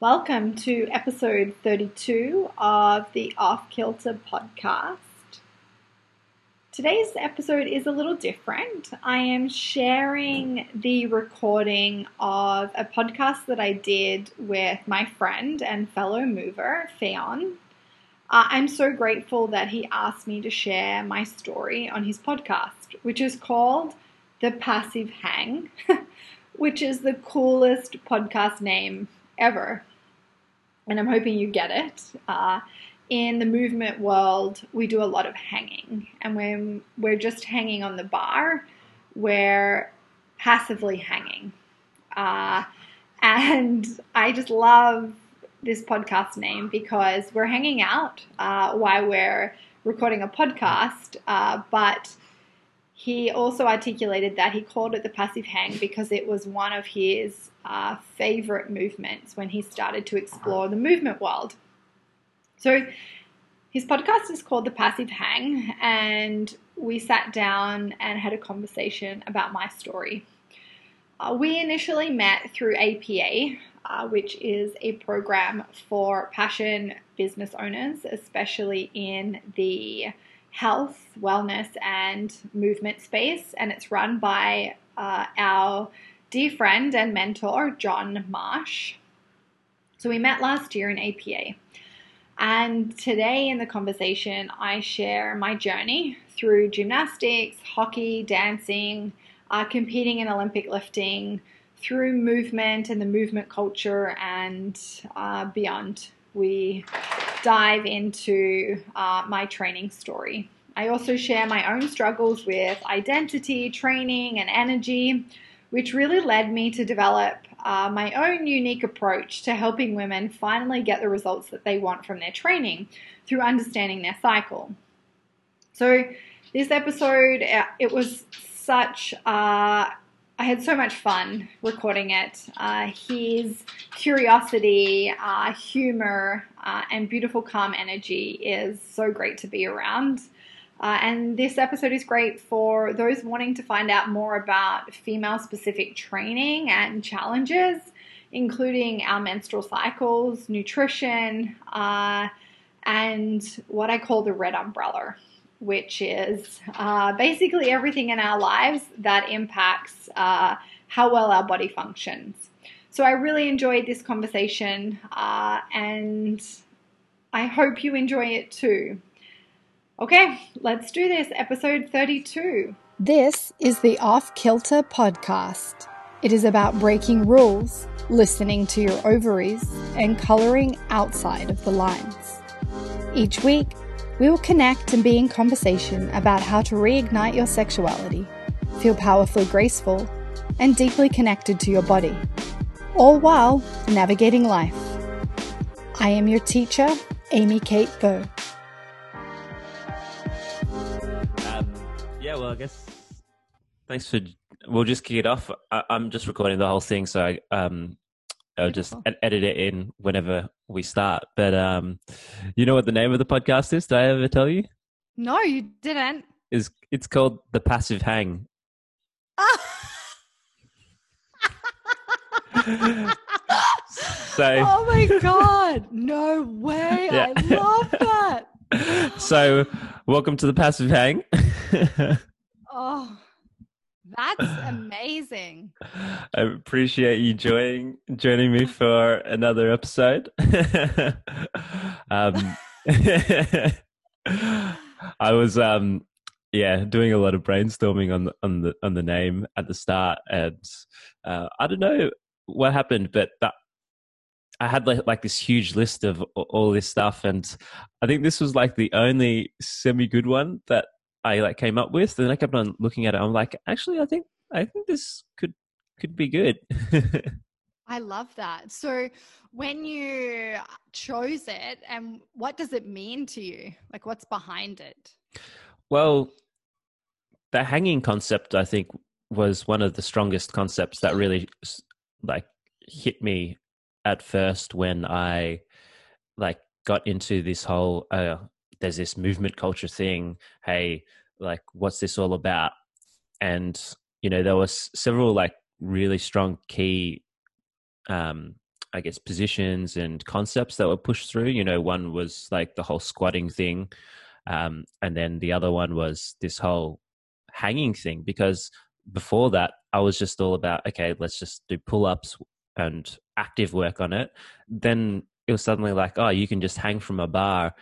Welcome to episode 32 of the Off Kilter podcast. Today's episode is a little different. I am sharing the recording of a podcast that I did with my friend and fellow mover, Theon. Uh, I'm so grateful that he asked me to share my story on his podcast, which is called The Passive Hang, which is the coolest podcast name ever and I'm hoping you get it. Uh, in the movement world, we do a lot of hanging, and when we're just hanging on the bar, we're passively hanging. Uh, and I just love this podcast name because we're hanging out uh, while we're recording a podcast, uh, but he also articulated that he called it the passive hang because it was one of his uh, favorite movements when he started to explore the movement world. So his podcast is called The Passive Hang, and we sat down and had a conversation about my story. Uh, we initially met through APA, uh, which is a program for passion business owners, especially in the health, wellness, and movement space. And it's run by uh, our dear friend and mentor, John Marsh. So we met last year in APA. And today in the conversation, I share my journey through gymnastics, hockey, dancing, uh, competing in Olympic lifting, through movement and the movement culture, and uh, beyond. We dive into uh, my training story. I also share my own struggles with identity, training, and energy which really led me to develop uh, my own unique approach to helping women finally get the results that they want from their training through understanding their cycle. So, this episode, uh, it was such, uh, I had so much fun recording it. Uh, his curiosity, uh, humor, uh, and beautiful, calm energy is so great to be around. Uh, and this episode is great for those wanting to find out more about female specific training and challenges, including our menstrual cycles, nutrition, uh, and what I call the red umbrella, which is uh, basically everything in our lives that impacts uh, how well our body functions. So I really enjoyed this conversation, uh, and I hope you enjoy it too. Okay, let's do this. Episode 32. This is the Off Kilter podcast. It is about breaking rules, listening to your ovaries, and coloring outside of the lines. Each week, we will connect and be in conversation about how to reignite your sexuality, feel powerfully graceful, and deeply connected to your body, all while navigating life. I am your teacher, Amy Kate Bow. Yeah, well, I guess thanks for. We'll just kick it off. I, am just recording the whole thing, so I um, I'll just ed- edit it in whenever we start. But um, you know what the name of the podcast is? Did I ever tell you? No, you didn't. Is it's called the Passive Hang. so. Oh my god! No way! Yeah. I love that. so, welcome to the Passive Hang. oh, that's amazing. I appreciate you joining joining me for another episode. um, I was um, yeah doing a lot of brainstorming on the on the on the name at the start, and uh, I don't know what happened, but that I had like, like this huge list of all this stuff, and I think this was like the only semi good one that I like came up with. And I kept on looking at it. I'm like, actually, I think I think this could could be good. I love that. So, when you chose it, and what does it mean to you? Like, what's behind it? Well, the hanging concept, I think, was one of the strongest concepts that really like hit me at first when I like got into this whole uh, there's this movement culture thing. Hey, like what's this all about? And you know there was several like really strong key um, I guess, positions and concepts that were pushed through. You know, one was like the whole squatting thing, um, and then the other one was this whole hanging thing. Because before that, I was just all about okay, let's just do pull ups and active work on it. Then it was suddenly like, oh, you can just hang from a bar,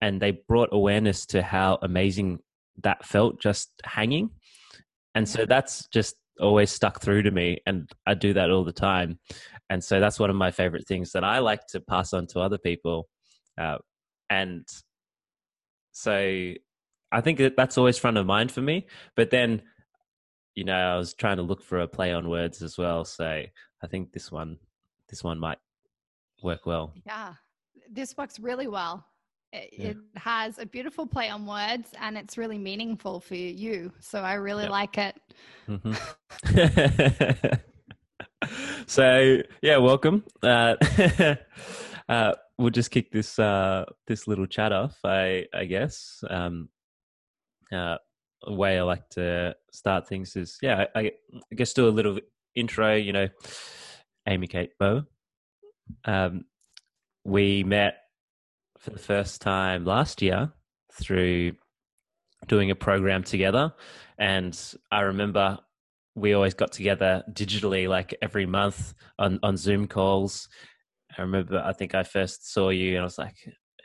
and they brought awareness to how amazing that felt just hanging, and so that's just always stuck through to me and i do that all the time. And so that's one of my favorite things that i like to pass on to other people uh, and so i think that that's always front of mind for me. But then you know i was trying to look for a play on words as well so i think this one this one might work well yeah this works really well it, yeah. it, has a beautiful play on words and it's really meaningful for you. So I really yep. like it. Mm-hmm. so yeah, welcome. Uh, uh, we'll just kick this uh, this little chat off, I I guess. Um, uh, way I like to start things is yeah, I, I guess do a little intro. You know, Amy Kate Bow. Um, we met for the first time last year through doing a program together. And I remember we always got together digitally, like every month on, on Zoom calls. I remember, I think I first saw you and I was like,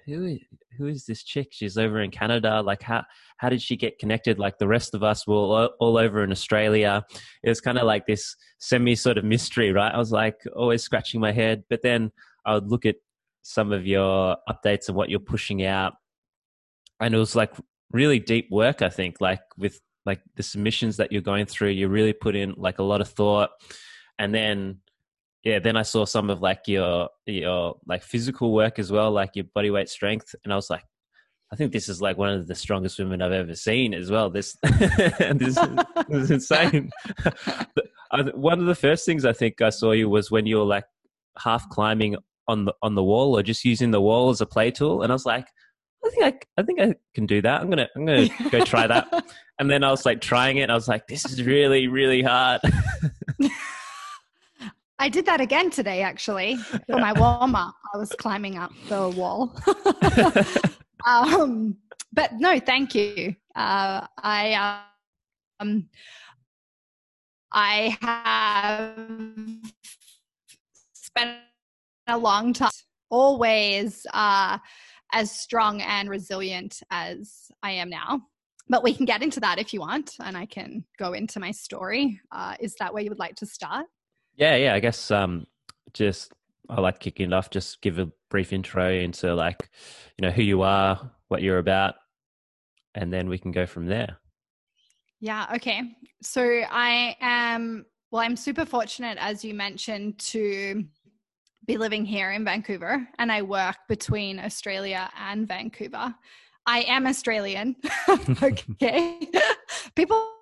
who, who is this chick? She's over in Canada. Like, how, how did she get connected? Like the rest of us were all, all over in Australia. It was kind of like this semi sort of mystery, right? I was like always scratching my head, but then I would look at some of your updates and what you're pushing out. And it was like really deep work, I think, like with like the submissions that you're going through, you really put in like a lot of thought. And then yeah, then I saw some of like your your like physical work as well, like your body weight strength. And I was like, I think this is like one of the strongest women I've ever seen as well. This this, this is insane. one of the first things I think I saw you was when you were like half climbing on the on the wall or just using the wall as a play tool. And I was like, I think I, I think I can do that. I'm gonna I'm gonna go try that. And then I was like trying it. and I was like, this is really really hard. I did that again today, actually, for my warm up. I was climbing up the wall. um, but no, thank you. Uh, I um, I have spent a long time, always uh, as strong and resilient as I am now. But we can get into that if you want, and I can go into my story. Uh, is that where you would like to start? Yeah, yeah. I guess um, just I like kicking it off. Just give a brief intro into like, you know, who you are, what you're about, and then we can go from there. Yeah. Okay. So I am. Well, I'm super fortunate, as you mentioned, to be living here in Vancouver and I work between Australia and Vancouver. I am Australian. okay. People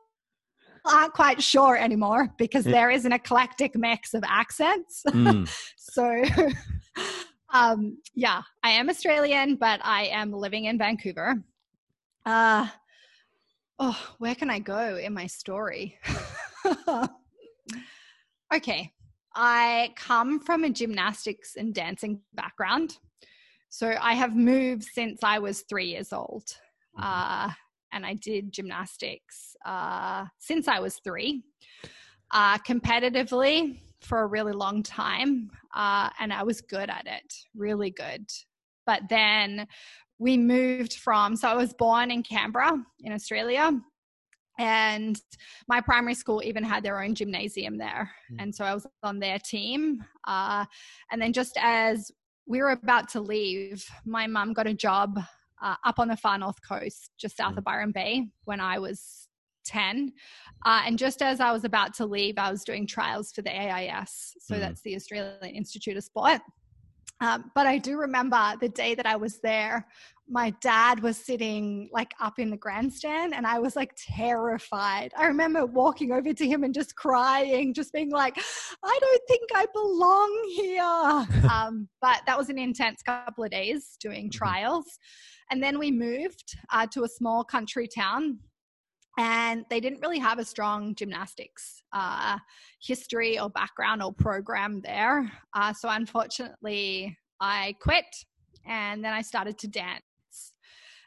aren't quite sure anymore because there is an eclectic mix of accents. Mm. so, um, yeah, I am Australian, but I am living in Vancouver. Uh, oh, where can I go in my story? okay. I come from a gymnastics and dancing background. So I have moved since I was three years old. Mm-hmm. Uh, and I did gymnastics uh, since I was three, uh, competitively for a really long time. Uh, and I was good at it, really good. But then we moved from, so I was born in Canberra in Australia and my primary school even had their own gymnasium there mm. and so i was on their team uh, and then just as we were about to leave my mum got a job uh, up on the far north coast just south mm. of byron bay when i was 10 uh, and just as i was about to leave i was doing trials for the ais so mm. that's the australian institute of sport um, but I do remember the day that I was there, my dad was sitting like up in the grandstand and I was like terrified. I remember walking over to him and just crying, just being like, I don't think I belong here. um, but that was an intense couple of days doing mm-hmm. trials. And then we moved uh, to a small country town and they didn't really have a strong gymnastics uh, history or background or program there. Uh, so unfortunately, I quit and then I started to dance.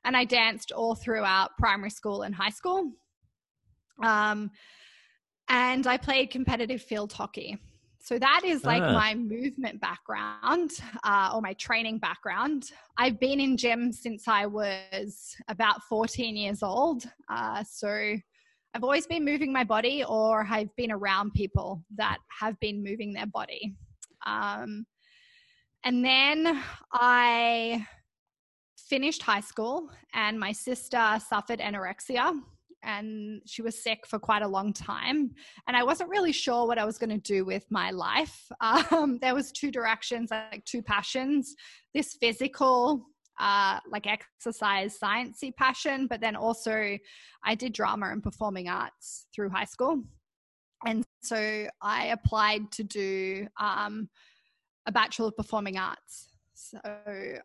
And I danced all throughout primary school and high school. Um, and I played competitive field hockey. So that is like ah. my movement background uh, or my training background. I've been in gym since I was about 14 years old. Uh, so I've always been moving my body or I've been around people that have been moving their body. Um, and then I finished high school and my sister suffered anorexia and she was sick for quite a long time and i wasn't really sure what i was going to do with my life. Um, there was two directions like two passions this physical uh, like exercise sciencey passion but then also i did drama and performing arts through high school. And so i applied to do um, a bachelor of performing arts. So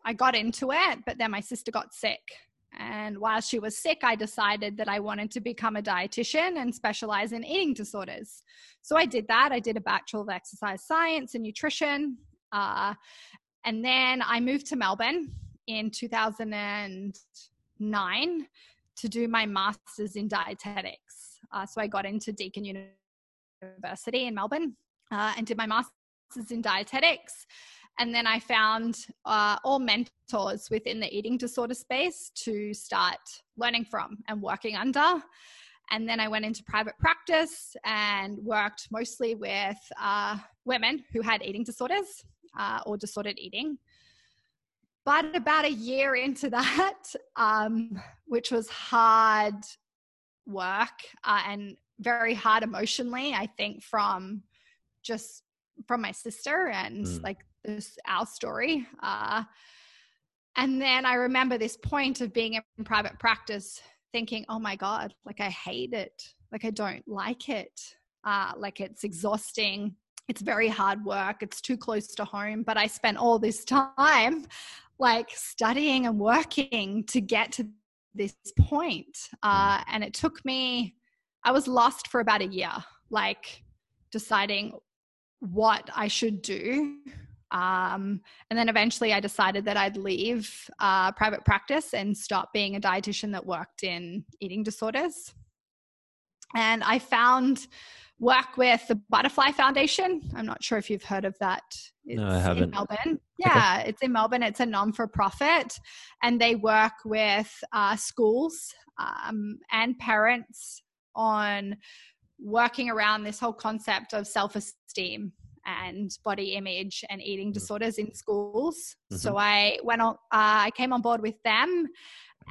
i got into it but then my sister got sick and while she was sick, I decided that I wanted to become a dietitian and specialize in eating disorders. So I did that. I did a Bachelor of Exercise Science and Nutrition. Uh, and then I moved to Melbourne in 2009 to do my master's in dietetics. Uh, so I got into Deakin University in Melbourne uh, and did my master's in dietetics. And then I found uh, all mentors within the eating disorder space to start learning from and working under. And then I went into private practice and worked mostly with uh, women who had eating disorders uh, or disordered eating. But about a year into that, um, which was hard work uh, and very hard emotionally, I think, from just from my sister and mm. like this our story. Uh, and then I remember this point of being in private practice, thinking, "Oh my god, like I hate it. Like I don't like it. Uh, like it's exhausting. It's very hard work. It's too close to home. But I spent all this time, like studying and working to get to this point. Uh, and it took me. I was lost for about a year, like deciding what I should do um, and then eventually I decided that I'd leave uh, private practice and stop being a dietitian that worked in eating disorders. And I found work with the Butterfly Foundation. I'm not sure if you've heard of that. It's no, I haven't. In Melbourne. Yeah, okay. it's in Melbourne. It's a non for profit, and they work with uh, schools um, and parents on working around this whole concept of self esteem and body image and eating mm. disorders in schools. Mm-hmm. So I went on, uh, I came on board with them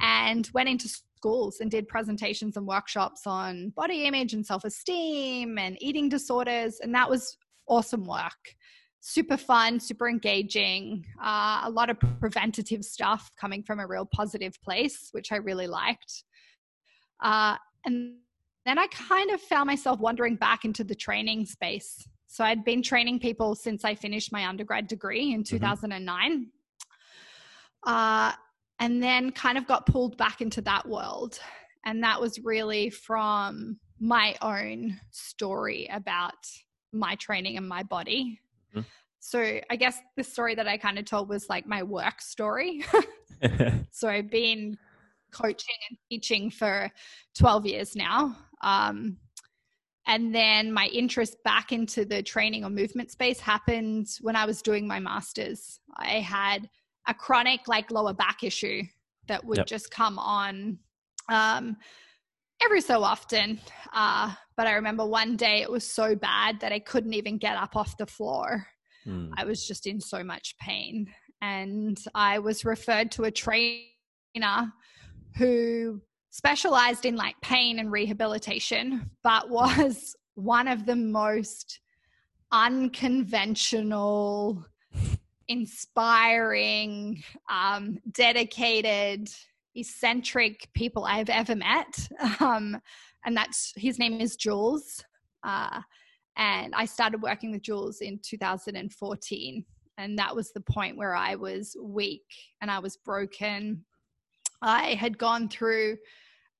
and went into schools and did presentations and workshops on body image and self esteem and eating disorders. And that was awesome work. Super fun, super engaging, uh, a lot of preventative stuff coming from a real positive place, which I really liked. Uh, and then I kind of found myself wandering back into the training space so I'd been training people since I finished my undergrad degree in 2009. Mm-hmm. Uh, and then kind of got pulled back into that world. And that was really from my own story about my training and my body. Mm-hmm. So I guess the story that I kind of told was like my work story. so I've been coaching and teaching for 12 years now. Um, and then my interest back into the training or movement space happened when I was doing my master's. I had a chronic, like, lower back issue that would yep. just come on um, every so often. Uh, but I remember one day it was so bad that I couldn't even get up off the floor. Mm. I was just in so much pain. And I was referred to a trainer who specialized in like pain and rehabilitation, but was one of the most unconventional, inspiring, um, dedicated, eccentric people I've ever met. Um, and that's his name is Jules. Uh, and I started working with Jules in 2014. And that was the point where I was weak and I was broken. I had gone through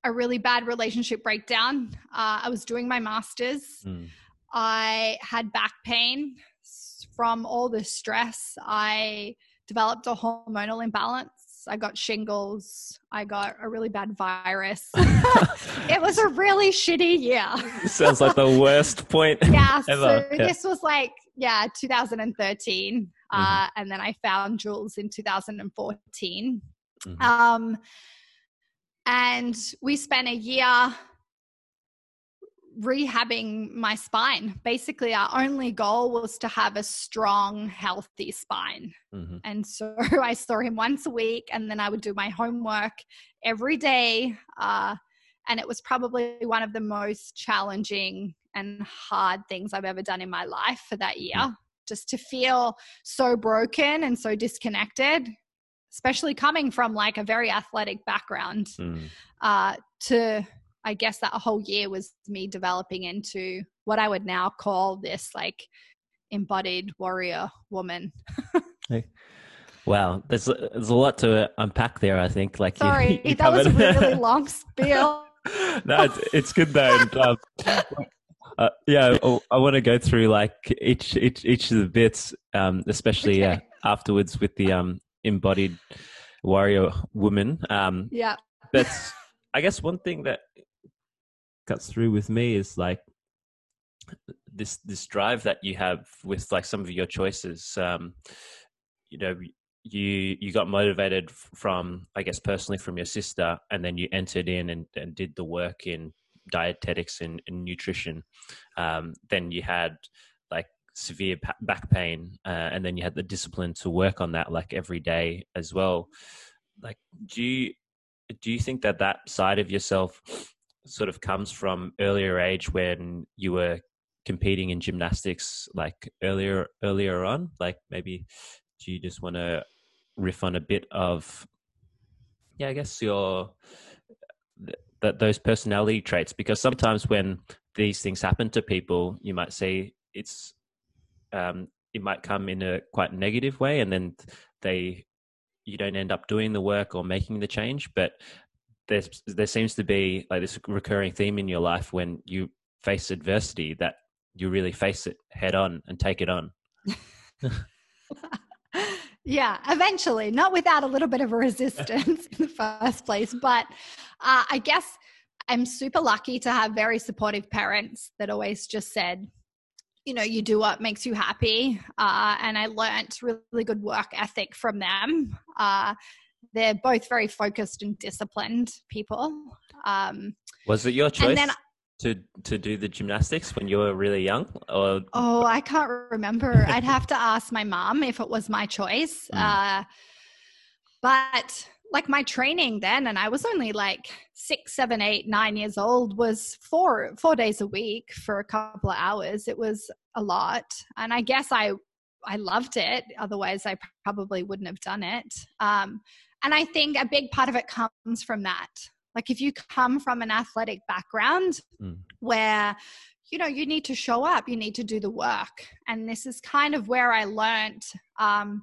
a really bad relationship breakdown. Uh, I was doing my master's. Mm. I had back pain from all the stress. I developed a hormonal imbalance. I got shingles. I got a really bad virus. it was a really shitty year. Sounds like the worst point. yeah. ever. So Yeah. this was like, yeah, 2013. Uh, Mm-hmm. and then I found Jules in 2014. Mhm. Um, and we spent a year rehabbing my spine. Basically, our only goal was to have a strong, healthy spine. Mhm. And so I saw him once a week, and then I would do my homework every day. Uh, and it was probably one of the most challenging and hard things I've ever done in my life for that year. Just to feel so broken and so disconnected, especially coming from like a very athletic background, Mm. uh, to I guess that whole year was me developing into what I would now call this like embodied warrior woman. Wow, there's a, there's a lot to unpack there. I think. Like, Sorry, you that was a really long spiel. no, it's, it's good though. And, um, uh, yeah, I, I want to go through like each each each of the bits, um, especially uh, afterwards with the um, embodied warrior woman. Um, Yeah. but I guess one thing that cuts through with me is like this this drive that you have with like some of your choices. Um, you know, you you got motivated from I guess personally from your sister, and then you entered in and, and did the work in dietetics and, and nutrition. Um, then you had severe back pain, uh, and then you had the discipline to work on that like every day as well. Like, do you do you think that that side of yourself sort of comes from earlier age when you were competing in gymnastics like earlier earlier on like maybe do you just want to riff on a bit of yeah i guess your that those personality traits because sometimes when these things happen to people you might say it's um it might come in a quite negative way and then they you don't end up doing the work or making the change but there's there seems to be like this recurring theme in your life when you face adversity that you really face it head on and take it on yeah, eventually, not without a little bit of a resistance in the first place. But uh, I guess I'm super lucky to have very supportive parents that always just said, you know, you do what makes you happy. Uh, and I learnt really good work ethic from them. Uh, they're both very focused and disciplined people. Um, was it your choice and then to to do the gymnastics when you were really young or Oh, I can't remember. I'd have to ask my mom if it was my choice. Mm. Uh, but like my training then, and I was only like six, seven, eight, nine years old, was four four days a week for a couple of hours. It was a lot, and I guess I I loved it. Otherwise, I probably wouldn't have done it. Um, and I think a big part of it comes from that. Like if you come from an athletic background Mm. where you know you need to show up you need to do the work and this is kind of where i learned um,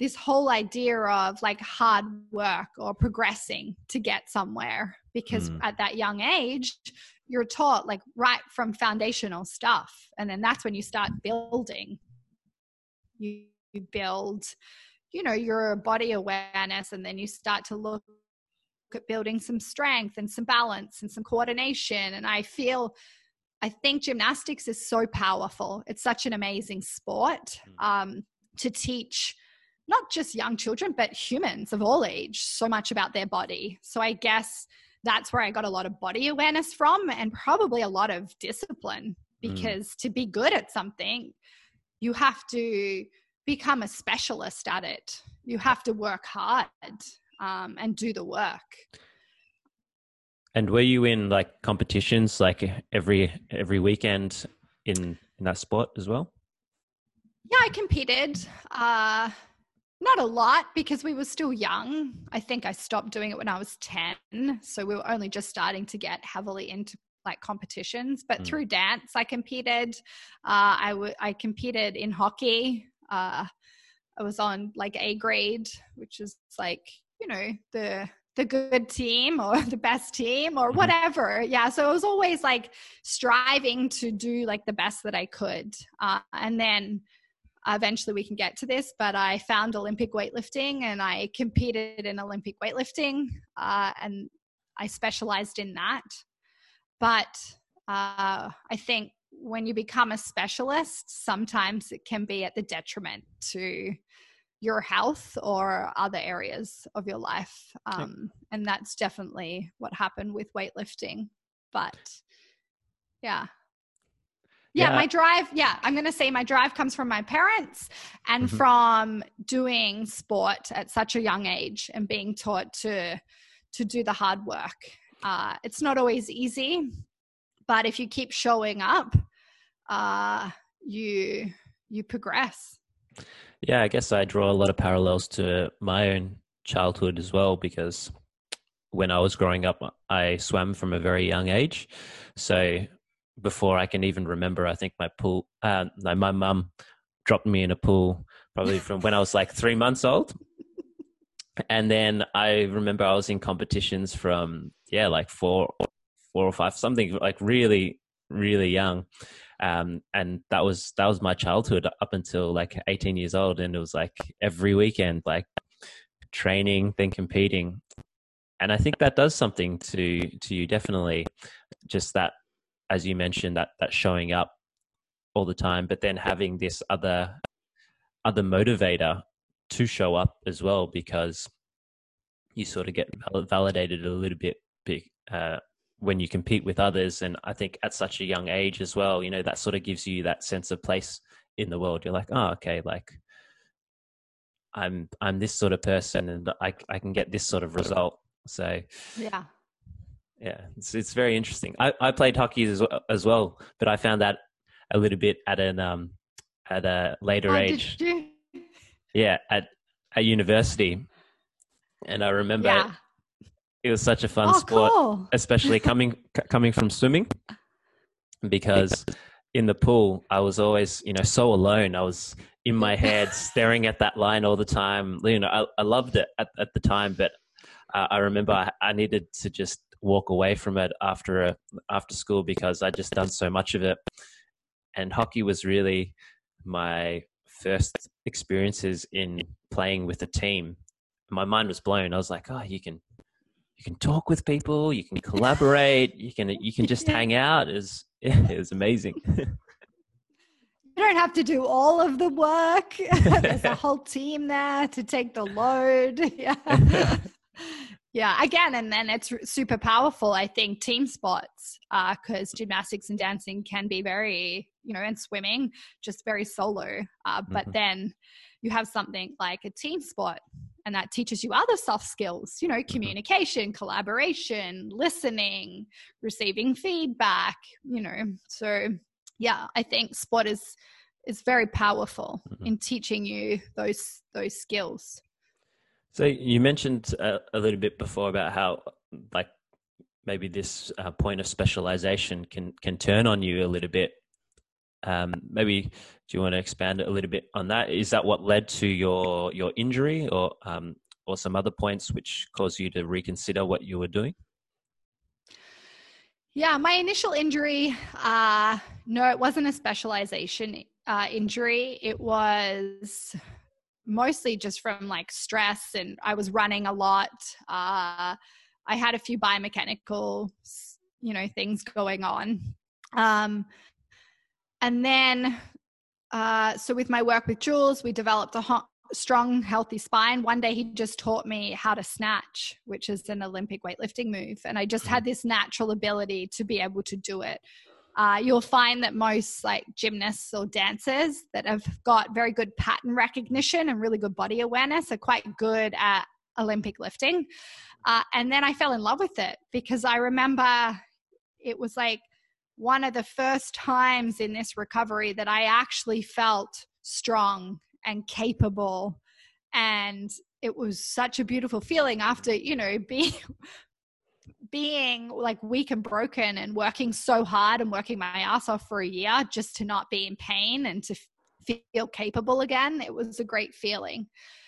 this whole idea of like hard work or progressing to get somewhere because Mm. at that young age you're taught like right from foundational stuff and then that's when you start building. You, you build you know your body awareness and then you start to look at building some strength and some balance and some coordination and i feel i think gymnastics is so powerful. It's such an amazing sport um, to teach not just young children but humans of all age so much about their body. So i guess that's where i got a lot of body awareness from and probably a lot of discipline Mm. because to be good at something you have to become a specialist at it. You have to work hard um, and do the work. And were you in like competitions like every every weekend in in that sport as well? Yeah i competed. Uh not a lot because we were still young i think i stopped doing it when i was 10 so we were only just starting to get heavily into like competitions but Mm. through dance i competed uh i w- i competed in hockey uh i was on like a grade which is like you know the the good team or the best team or mm-hmm. whatever. Yeah. So it was always like striving to do like the best that I could. Uh, and then eventually we can get to this, but I found Olympic weightlifting and I competed in Olympic weightlifting uh, and I specialized in that. But uh, I think when you become a specialist, sometimes it can be at the detriment to your health or other areas of your life. Um, and that's definitely what happened with weightlifting. But yeah. Yeah. Yeah, my drive, yeah, I'm going to say my drive comes from my parents and mm-hmm. from doing sport at such a young age and being taught to to do the hard work. Uh, it's not always easy, but if you keep showing up, uh, you you progress. Yeah, I guess I draw a lot of parallels to my own childhood as well because when I was growing up, I swam from a very young age. So before I can even remember, I think my pool, uh, no, my mum dropped me in a pool probably from when I was like three months old. And then I remember I was in competitions from, yeah, like four, four or five, something like really, really young. Um, and that was that was my childhood up until like 18 years old and it was like every weekend like training then competing. And i think that does something to to you definitely. Just that as you mentioned that that showing up all the time but then having this other other motivator to show up as well because you sort of get validated a little bit uh, when you compete with others. And i think at such a young age as well you know that sort of gives you that sense of place in the world. You're like oh okay like i'm i'm this sort of person and i i can get this sort of. result. So yeah yeah it's it's very interesting i i played hockey as well, as well but i found that a little bit at an um at a later oh, age yeah at at university and i remember yeah it was such a fun oh, sport, cool. especially coming coming from swimming, because in the pool I was always you know so alone. I was in my head staring at that line all the time. You know, I, I loved it at, at the time, but uh, I remember I, I, needed to just walk away from it after a, after school because I'd just done so much of it, and hockey was really my first experiences in playing with a team. My mind was blown. I was like, oh, you can you can talk with people, you can collaborate, you can you can just hang out. Is it was amazing. you don't have to do all of the work. There's a whole team there to take the load. Yeah. Yeah, again, and then it's super powerful. I think team sports, because uh, gymnastics and dancing can be very, you know, and swimming just very solo. Uh, but mm-hmm. then you have something like a team sport and that teaches you other soft skills you know mm-hmm. communication collaboration listening receiving feedback you know so yeah i think sport is is very powerful mm-hmm. in teaching you those those skills so you mentioned a, a little bit before about how like maybe this uh, point of specialization can can turn on you a little bit um, maybe do you want to expand a little bit on that? Is that what led to your your injury, or um, or some other points which caused you to reconsider what you were doing? Yeah, my initial injury, uh, no, it wasn't a specialization uh, injury. It was mostly just from like stress, and I was running a lot. Uh, I had a few biomechanical, you know, things going on. Um, and then, uh, so with my work with Jules, we developed a ho- strong, healthy spine. One day he just taught me how to snatch, which is an Olympic weightlifting move. And I just had mm-hmm. this natural ability to be able to do it. Uh, you'll find that most like gymnasts or dancers that have got very good pattern recognition and really good body awareness are quite good at Olympic lifting. Uh, and then I fell in love with it because I remember it was like one of the first times in this recovery that I actually felt strong and capable. And it was such a beautiful feeling after, you know, being being like weak and broken and working so hard and working my ass off for a year just to not be in pain and to feel capable again. It was a great feeling.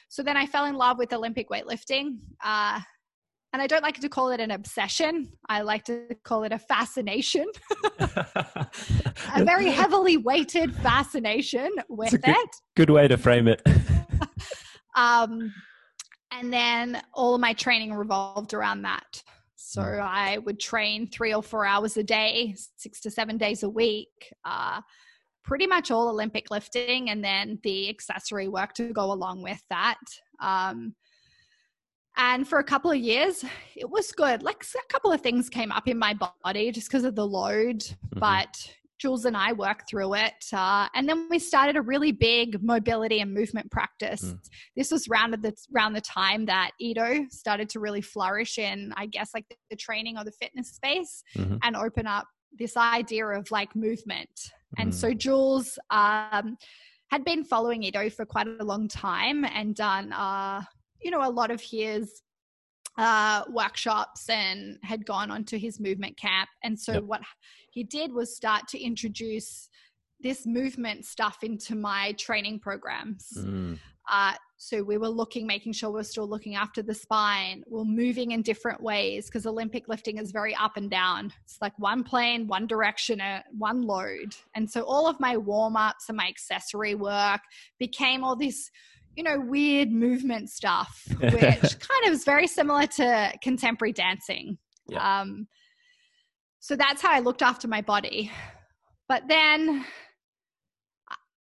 So then I fell in love with Olympic weightlifting. Uh, and I don't like to call it an obsession. I like to call it a fascination, a very heavily weighted fascination with good, it. Good way to frame it. um, and then all of my training revolved around that. So mm. I would train three or four hours a day, six to seven days a week. Uh, pretty much all Olympic lifting, and then the accessory work to go along with that. Um, and for a couple of years, it was good. Like a couple of things came up in my body just because of the load, mm-hmm. but Jules and I worked through it. Uh, and then we started a really big mobility and movement practice. Mm. This was around the, around the time that Ido started to really flourish in, I guess, like the, the training or the fitness space mm-hmm. and open up this idea of like movement. Mm. And so mm. Jules um, had been following Ido for quite a long time and done, uh, you know, a lot of his uh, workshops and had gone onto his movement camp. And so yep. what he did was start to introduce this movement stuff into my training programs. Mm. Uh, so we were looking, making sure we're still looking after the spine. We're moving in different ways because Olympic lifting is very up and down. It's like one plane, one direction, uh, one load. And so all of my warm ups and my accessory work became all this you know, weird movement stuff, which kind of is very similar to contemporary dancing. Yeah. Um, so that's how I looked after my body. But then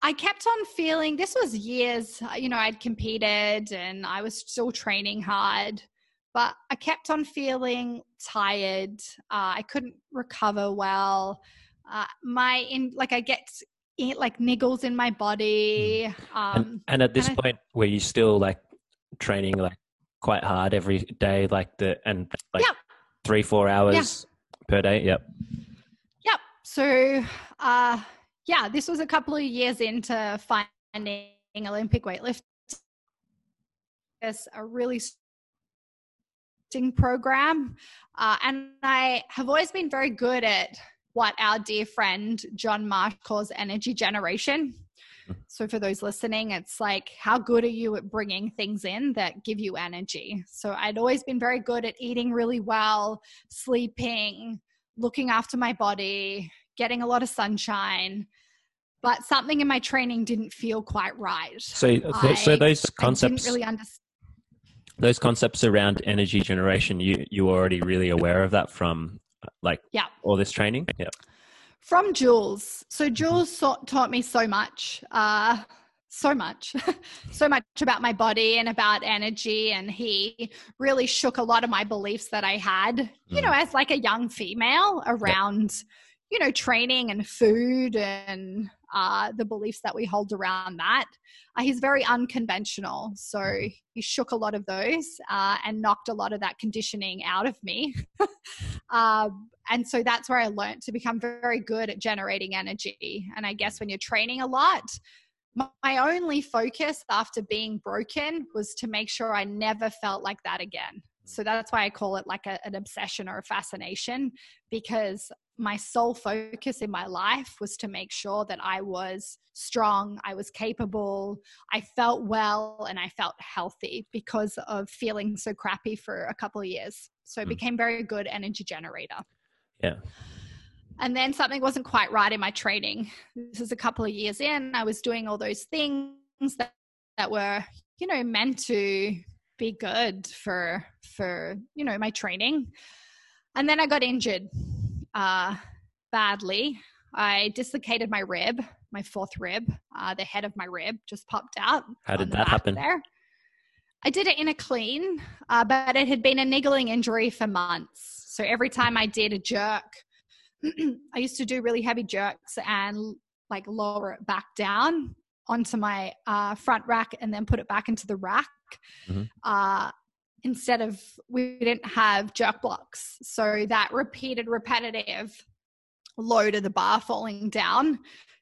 I kept on feeling this was years, you know, I'd competed and I was still training hard, but I kept on feeling tired. Uh, I couldn't recover well. Uh, my in like I get like niggles in my body. Hmm. Um, and, and, at this and point, I, were you still like training like quite hard every day, like the and like yep. three four hours yeah. Per day? Yep. Yep. So, uh, yeah, this was a couple of years into finding Olympic weightlifting. It's a really program, uh, and I have always been very good at what our dear friend John Marsh calls energy generation. So, for those listening, it's like, how good are you at bringing things in that give you energy? So, I'd always been very good at eating really well, sleeping, looking after my body, getting a lot of sunshine. But something in my training didn't feel quite right. So, uh, I, so those concepts really understand. Those concepts around energy generation, you you were already really aware of that from like yeah all this training yeah from jules so mm-hmm. jules mm-hmm. taught me so much uh so much so much about my body and about energy and he really shook a lot of my beliefs that i had mm. you know mm. as like a young female around you know training and food and uh, the beliefs that we hold around that. Uh, he's very unconventional. So mm-hmm. he shook a lot of those uh, and knocked a lot of that conditioning out of me. um, and so that's where I learned to become very good at generating energy. And I guess when you're training a lot, my only focus after being broken was to make sure I never felt like that again. So that's why I call it like a, an obsession or a fascination because my sole focus in my life was to make sure that I was strong, I was capable, I felt well, and I felt healthy because of feeling so crappy for a couple of years. So it mm. became very good energy generator. Yeah. And then something wasn't quite right in my training. This is a couple of years in. I was doing all those things that, that were, you know, meant to be good for for, you know, my training. And then I got injured uh, badly. I dislocated my rib, my fourth rib. Uh, the head of my rib just popped out. How did that happen? There. I did it in a clean, uh, but it had been a niggling injury for months. So every time I did a jerk, I used to do really heavy jerks and like lower it back down onto my uh, front rack and then put it back into the rack. Mm-hmm. Uh, instead of we didn't have jerk blocks so that repeated repetitive load of the bar falling down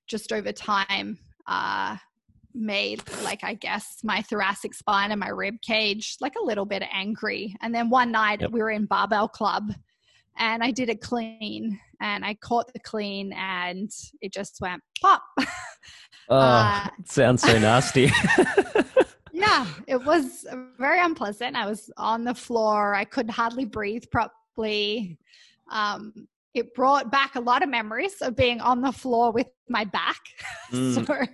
just over time uh, made like i guess my thoracic spine and my rib cage like a little bit angry and then one night yep. we were in barbell club and i did a clean and i caught the clean and it just went pop oh uh, sounds so nasty yeah it was very unpleasant. I was on the floor. I could hardly breathe properly. Um, it brought back a lot of memories of being on the floor with my back. Mm. so,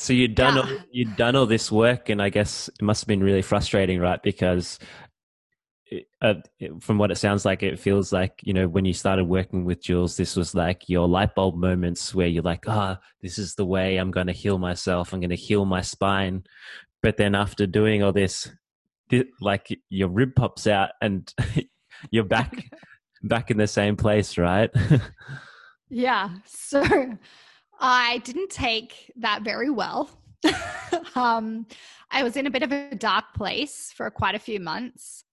so you'd done yeah. all, you'd done all this work, and I guess it must have been really frustrating, right? Because uh, from what it sounds like, it feels like you know when you started working with Jules, this was like your light bulb moments where you're like, ah, oh, this is the way I'm going to heal myself. I'm going to heal my spine. But then after doing all this, like your rib pops out and you're back back in the same place, right? yeah. So I didn't take that very well. um, I was in a bit of a dark place for quite a few months.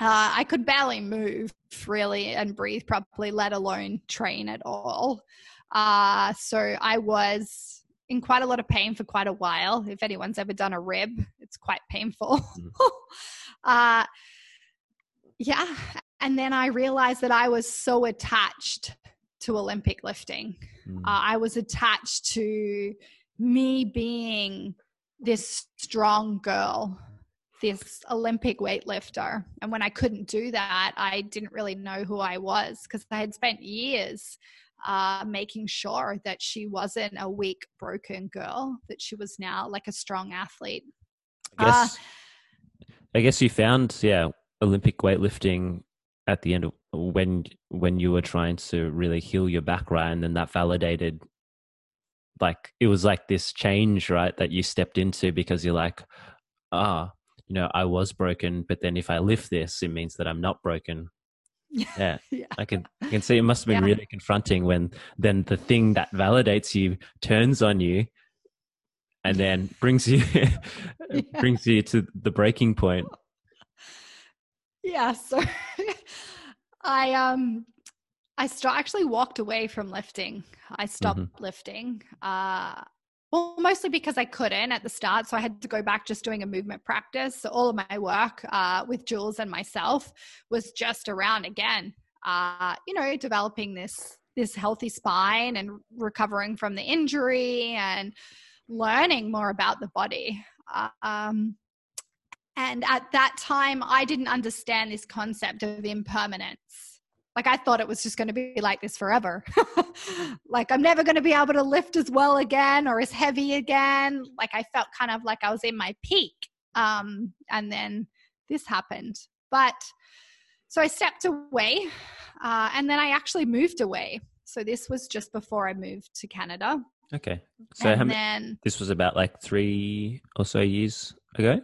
Uh, I could barely move really and breathe properly, let alone train at all. Uh, so I was in quite a lot of pain for quite a while. If anyone's ever done a rib, it's quite painful. Mm. uh, yeah. And then I realized that I was so attached to Olympic lifting. Mm. Uh, I was attached to me being this strong girl this Olympic weightlifter. And when I couldn't do that, I didn't really know who I was because I had spent years uh, making sure that she wasn't a weak, broken girl, that she was now like a strong athlete. I guess, uh, I guess you found, yeah, Olympic weightlifting at the end of when when you were trying to really heal your back right and then that validated like it was like this change right that you stepped into because you're like ah you know, I was broken, but then if I lift this, it means that I'm not broken. Yeah. yeah. I can I can see it must have been yeah. really confronting when then the thing that validates you turns on you and then brings you brings you to the breaking point. Yeah, so I um I st- actually walked away from lifting. I stopped mm-hmm. lifting. Uh well, mostly because I couldn't at the start. So I had to go back just doing a movement practice. So all of my work uh, with Jules and myself was just around again, uh, you know, developing this this healthy spine and recovering from the injury and learning more about the body. Uh, um, and at that time, I didn't understand this concept of impermanence like I thought it was just going to be like this forever. like I'm never going to be able to lift as well again or as heavy again. Like I felt kind of like I was in my peak. Um, and then this happened. But so I stepped away uh, and then I actually moved away. So this was just before I moved to Canada. Okay. So and then, this was about like three or so years ago?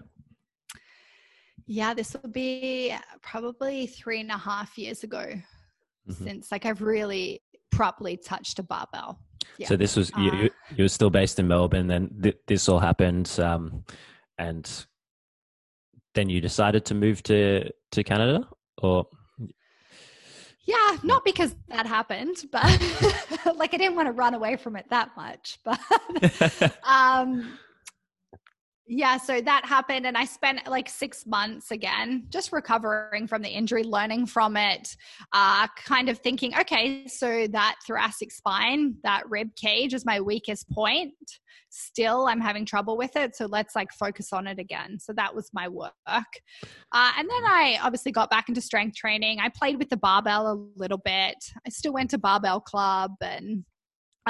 Yeah, this will be probably three and a half years ago mm-hmm. since like I've really properly touched a barbell. Yeah. So this was you, uh, you were still based in Melbourne, then th- this all happened, um, and then you decided to move to to Canada, or yeah, not because that happened, but like I didn't want to run away from it that much, but um yeah, so that happened, and I spent like six months again just recovering from the injury, learning from it, uh, kind of thinking, okay, so that thoracic spine, that rib cage is my weakest point. Still, I'm having trouble with it, so let's like focus on it again. So that was my work. Uh, and then I obviously got back into strength training. I played with the barbell a little bit. I still went to barbell club and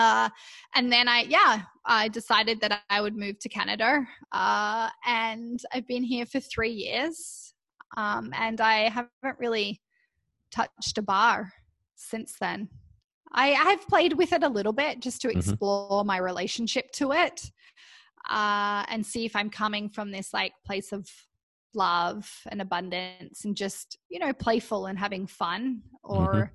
uh, and then I, yeah, I decided that I would move to Canada. Uh, and I've been here for three years. Um, and I haven't really touched a bar since then. I have played with it a little bit just to mm-hmm. explore mm-hmm. my relationship to it uh, and see if I'm coming from this like place of love and abundance and just, you know, playful and having fun or. Mm-hmm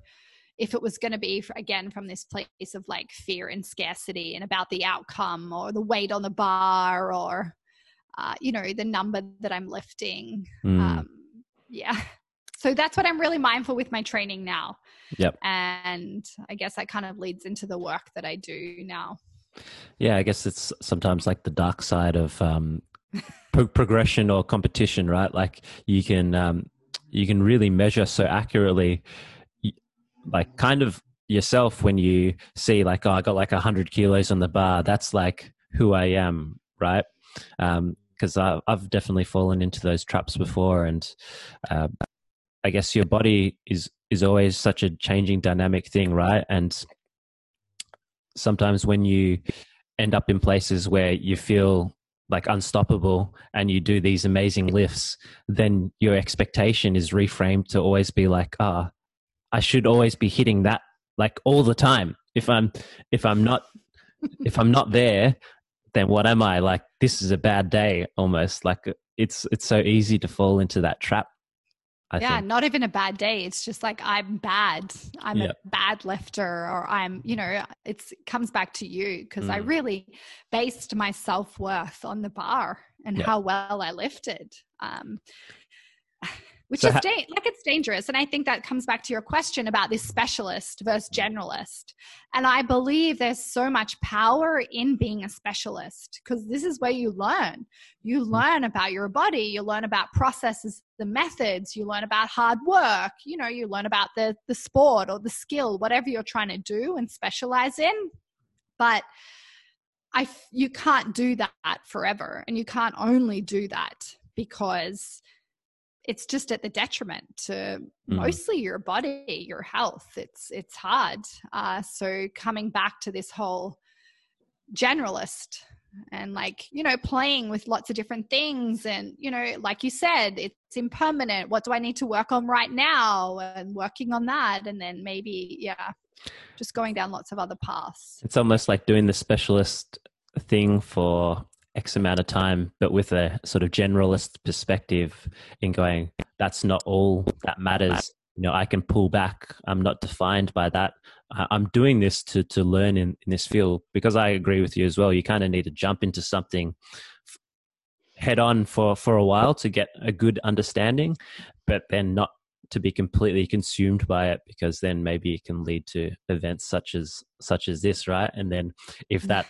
if it was going to be again from this place of like fear and scarcity and about the outcome or the weight on the bar or uh, you know the number that i'm lifting mm. um, yeah. So that's what i'm really mindful with my training now. Yep. And i guess that kind of leads into the work that i do now. Yeah i guess it's sometimes like the dark side of um, pro- progression or competition right? Like you can um, you can really measure so accurately like kind of yourself when you see like oh i got like 100 kilos on the bar that's like who i am right um, because I've definitely fallen into those traps before, and uh, I guess your body is is always such a changing dynamic thing, right? And sometimes when you end up in places where you feel like unstoppable and you do these amazing lifts, then your expectation is reframed to always be like, ah, oh, I should always be hitting that like all the time. If I'm if I'm not if I'm not there, then what am I? Like this is a bad day almost. Like it's it's so easy to fall into that trap. I yeah, think. not even a bad day. It's just like I'm bad. I'm yep. a bad lifter, or I'm, you know, it comes back to you because mm. I really based my self worth on the bar and yep. how well I lifted. Um, which so is da- like it's dangerous and i think that comes back to your question about this specialist versus generalist. And i believe there's so much power in being a specialist because this is where you learn. You mm. learn about your body you learn about processes the methods you learn about hard work you know you learn about the the sport or the skill whatever you're trying to do and specialize in. But I, you can't do that forever and you can't only do that because it's just at the detriment to mm. mostly your body your health. It's it's hard. Uh, so coming back to this whole generalist and like you know playing with lots of different things and you know like you said it's impermanent. What do i need to work on right now? And working on that. And then maybe yeah just going down lots of other paths. It's almost like doing the specialist thing for X amount of time, but with a sort of generalist perspective in going, that's not all that matters. You know, I can pull back. I'm not defined by that. I'm doing this to to learn in, in this field because I agree with you as well. You kind of need to jump into something head on for for a while to get a good understanding, but then not to be completely consumed by it because then maybe it can lead to events such as such as this, right? And then if mm. that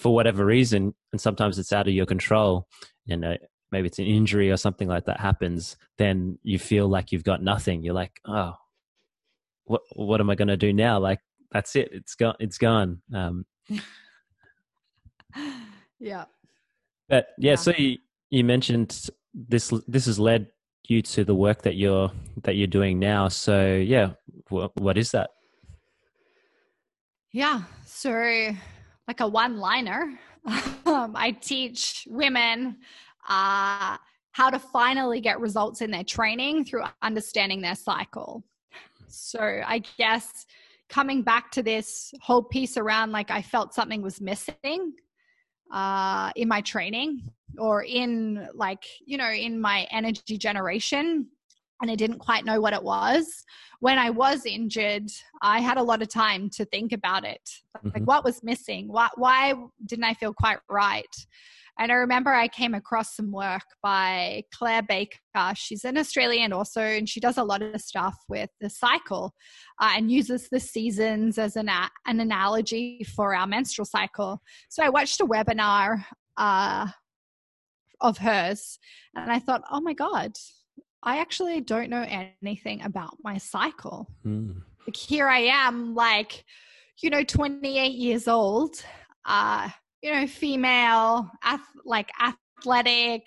for whatever reason, and sometimes it's out of your control, you know, maybe it's an injury or something like that happens, then you feel like you've got nothing. You're like, oh, what what am I going to do now? Like that's it. It's gone. It's gone. Um, yeah. But yeah, yeah, so you, you mentioned this. This has led you to the work that you're that you're doing now. So yeah, what, what is that? Yeah. So like a one liner. um, I teach women uh, how to finally get results in their training through understanding their cycle. So I guess coming back to this whole piece around like I felt something was missing uh, in my training or in like, you know, in my energy generation and I didn't quite know what it was. When I was injured, I had a lot of time to think about it. Like, mm-hmm. what was missing? Why, why didn't I feel quite right? And I remember I came across some work by Claire Baker. She's an Australian also, and she does a lot of stuff with the cycle uh, and uses the seasons as an, a- an analogy for our menstrual cycle. So I watched a webinar uh, of hers and I thought, oh my God, I actually don't know anything about my cycle. Mm. Like here I am, like, you know, 28 years old, uh, you know, female, ath- like athletic,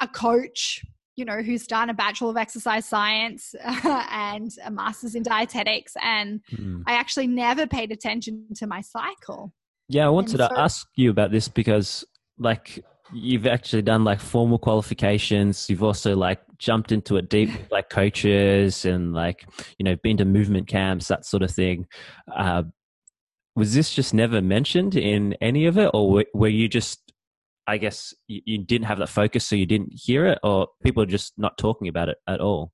a coach, you know, who's done a Bachelor of Exercise Science and a Master's in Dietetics. And mm. I actually never paid attention to my cycle. Yeah, I wanted so- to ask you about this because, like, you've actually done like formal qualifications. You've also like jumped into it deep like coaches and like you know been to movement camps that sort of thing. Uh, was this just never mentioned in any of it or were, were you just i guess you, you, didn't have that focus so you didn't hear it or people are just not talking about it at all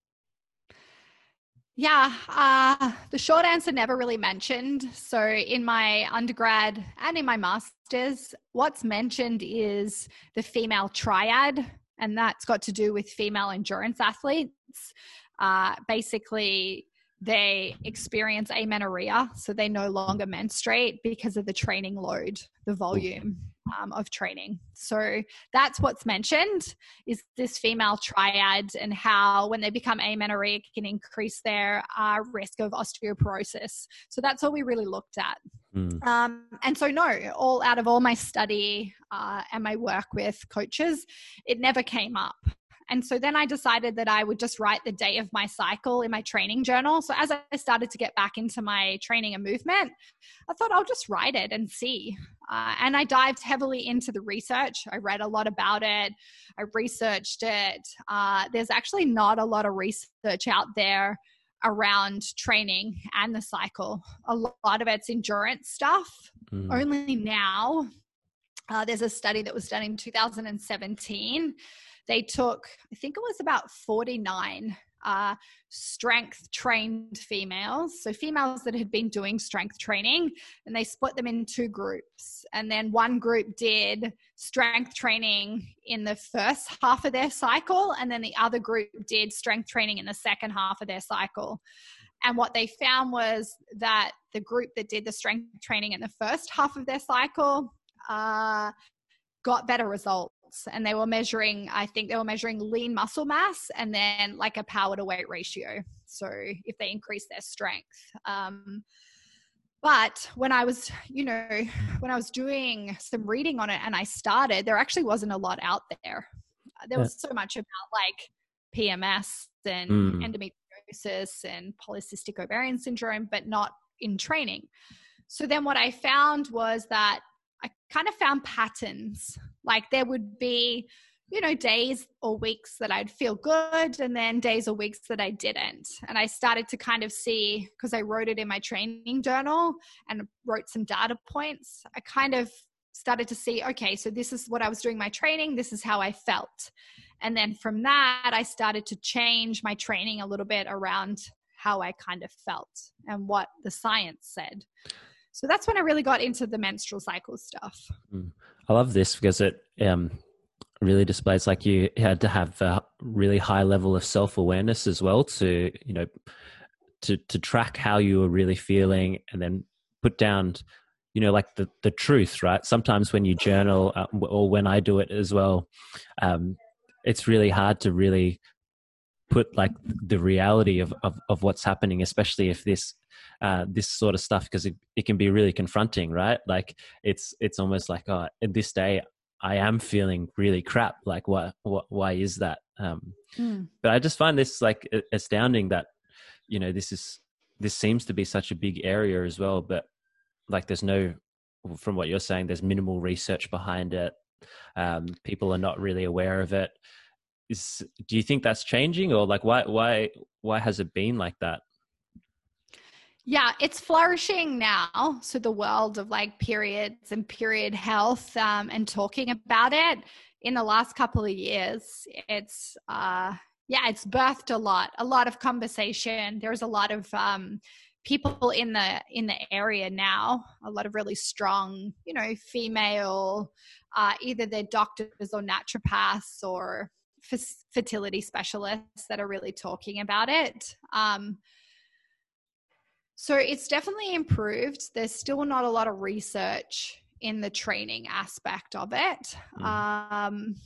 yeah, uh, the short answer never really mentioned. So, in my undergrad and in my master's, what's mentioned is the female triad, and that's got to do with female endurance athletes. Uh, basically, they experience amenorrhea, so they no longer menstruate because of the training load, the volume. Um, of training. So that's what's mentioned is this female triad and how when they become amenorrheic can increase their uh, risk of osteoporosis. So that's all we really looked at. Mm. Um, and so no, all out of all my study uh, and my work with coaches, it never came up. And so then I decided that I would just write the day of my cycle in my training journal. So as I started to get back into my training and movement, I thought I'll just write it and see. Uh, and I dived heavily into the research. I read a lot about it, I researched it. Uh, there's actually not a lot of research out there around training and the cycle. A lot of it's endurance stuff. Mm. Only now, uh, there's a study that was done in 2017 they took, I think it was about 49 uh, strength trained females. So, females that had been doing strength training, and they split them in two groups. And then one group did strength training in the first half of their cycle, and then the other group did strength training in the second half of their cycle. And what they found was that the group that did the strength training in the first half of their cycle uh, got better results and they were measuring i think they were measuring lean muscle mass and then like a power to weight ratio so if they increase their strength um, but when i was you know when i was doing some reading on it and i started there actually wasn't a lot out there there was so much about like pms and mm. endometriosis and polycystic ovarian syndrome but not in training so then what i found was that I kind of found patterns. Like there would be, you know, days or weeks that I'd feel good, and then days or weeks that I didn't. And I started to kind of see, because I wrote it in my training journal and wrote some data points, I kind of started to see, okay, so this is what I was doing my training, this is how I felt. And then from that, I started to change my training a little bit around how I kind of felt and what the science said. So that's when I really got into the menstrual cycle stuff. Mm. I love this because it um, really displays like you had to have a really high level of self awareness as well to you know to to track how you were really feeling and then put down you know like the the truth right? Sometimes when you journal uh, or when i do it as well um, it's really hard to really put like the reality of, of, of what's happening especially if this uh, this sort of stuff because it, it can be really confronting right? Like it's it's almost like oh at this day i am feeling really crap. Like what what why is that? Um mm. but i just find this like astounding that you know this is this seems to be such a big area as well but like there's no from what you're saying there's minimal research behind it. Um, people are not really aware of it is do you think that's changing or like why why why has it been like that yeah, it's flourishing now. So the world of like periods and period health um, and talking about it in the last couple of years, it's uh, yeah, it's birthed a lot, a lot of conversation. There's a lot of um, people in the in the area now, a lot of really strong, you know, female, uh, either they're doctors or naturopaths or fertility specialists that are really talking about it. Um, so it's definitely improved. There's still not a lot of research in the training aspect of it. Mm. Um,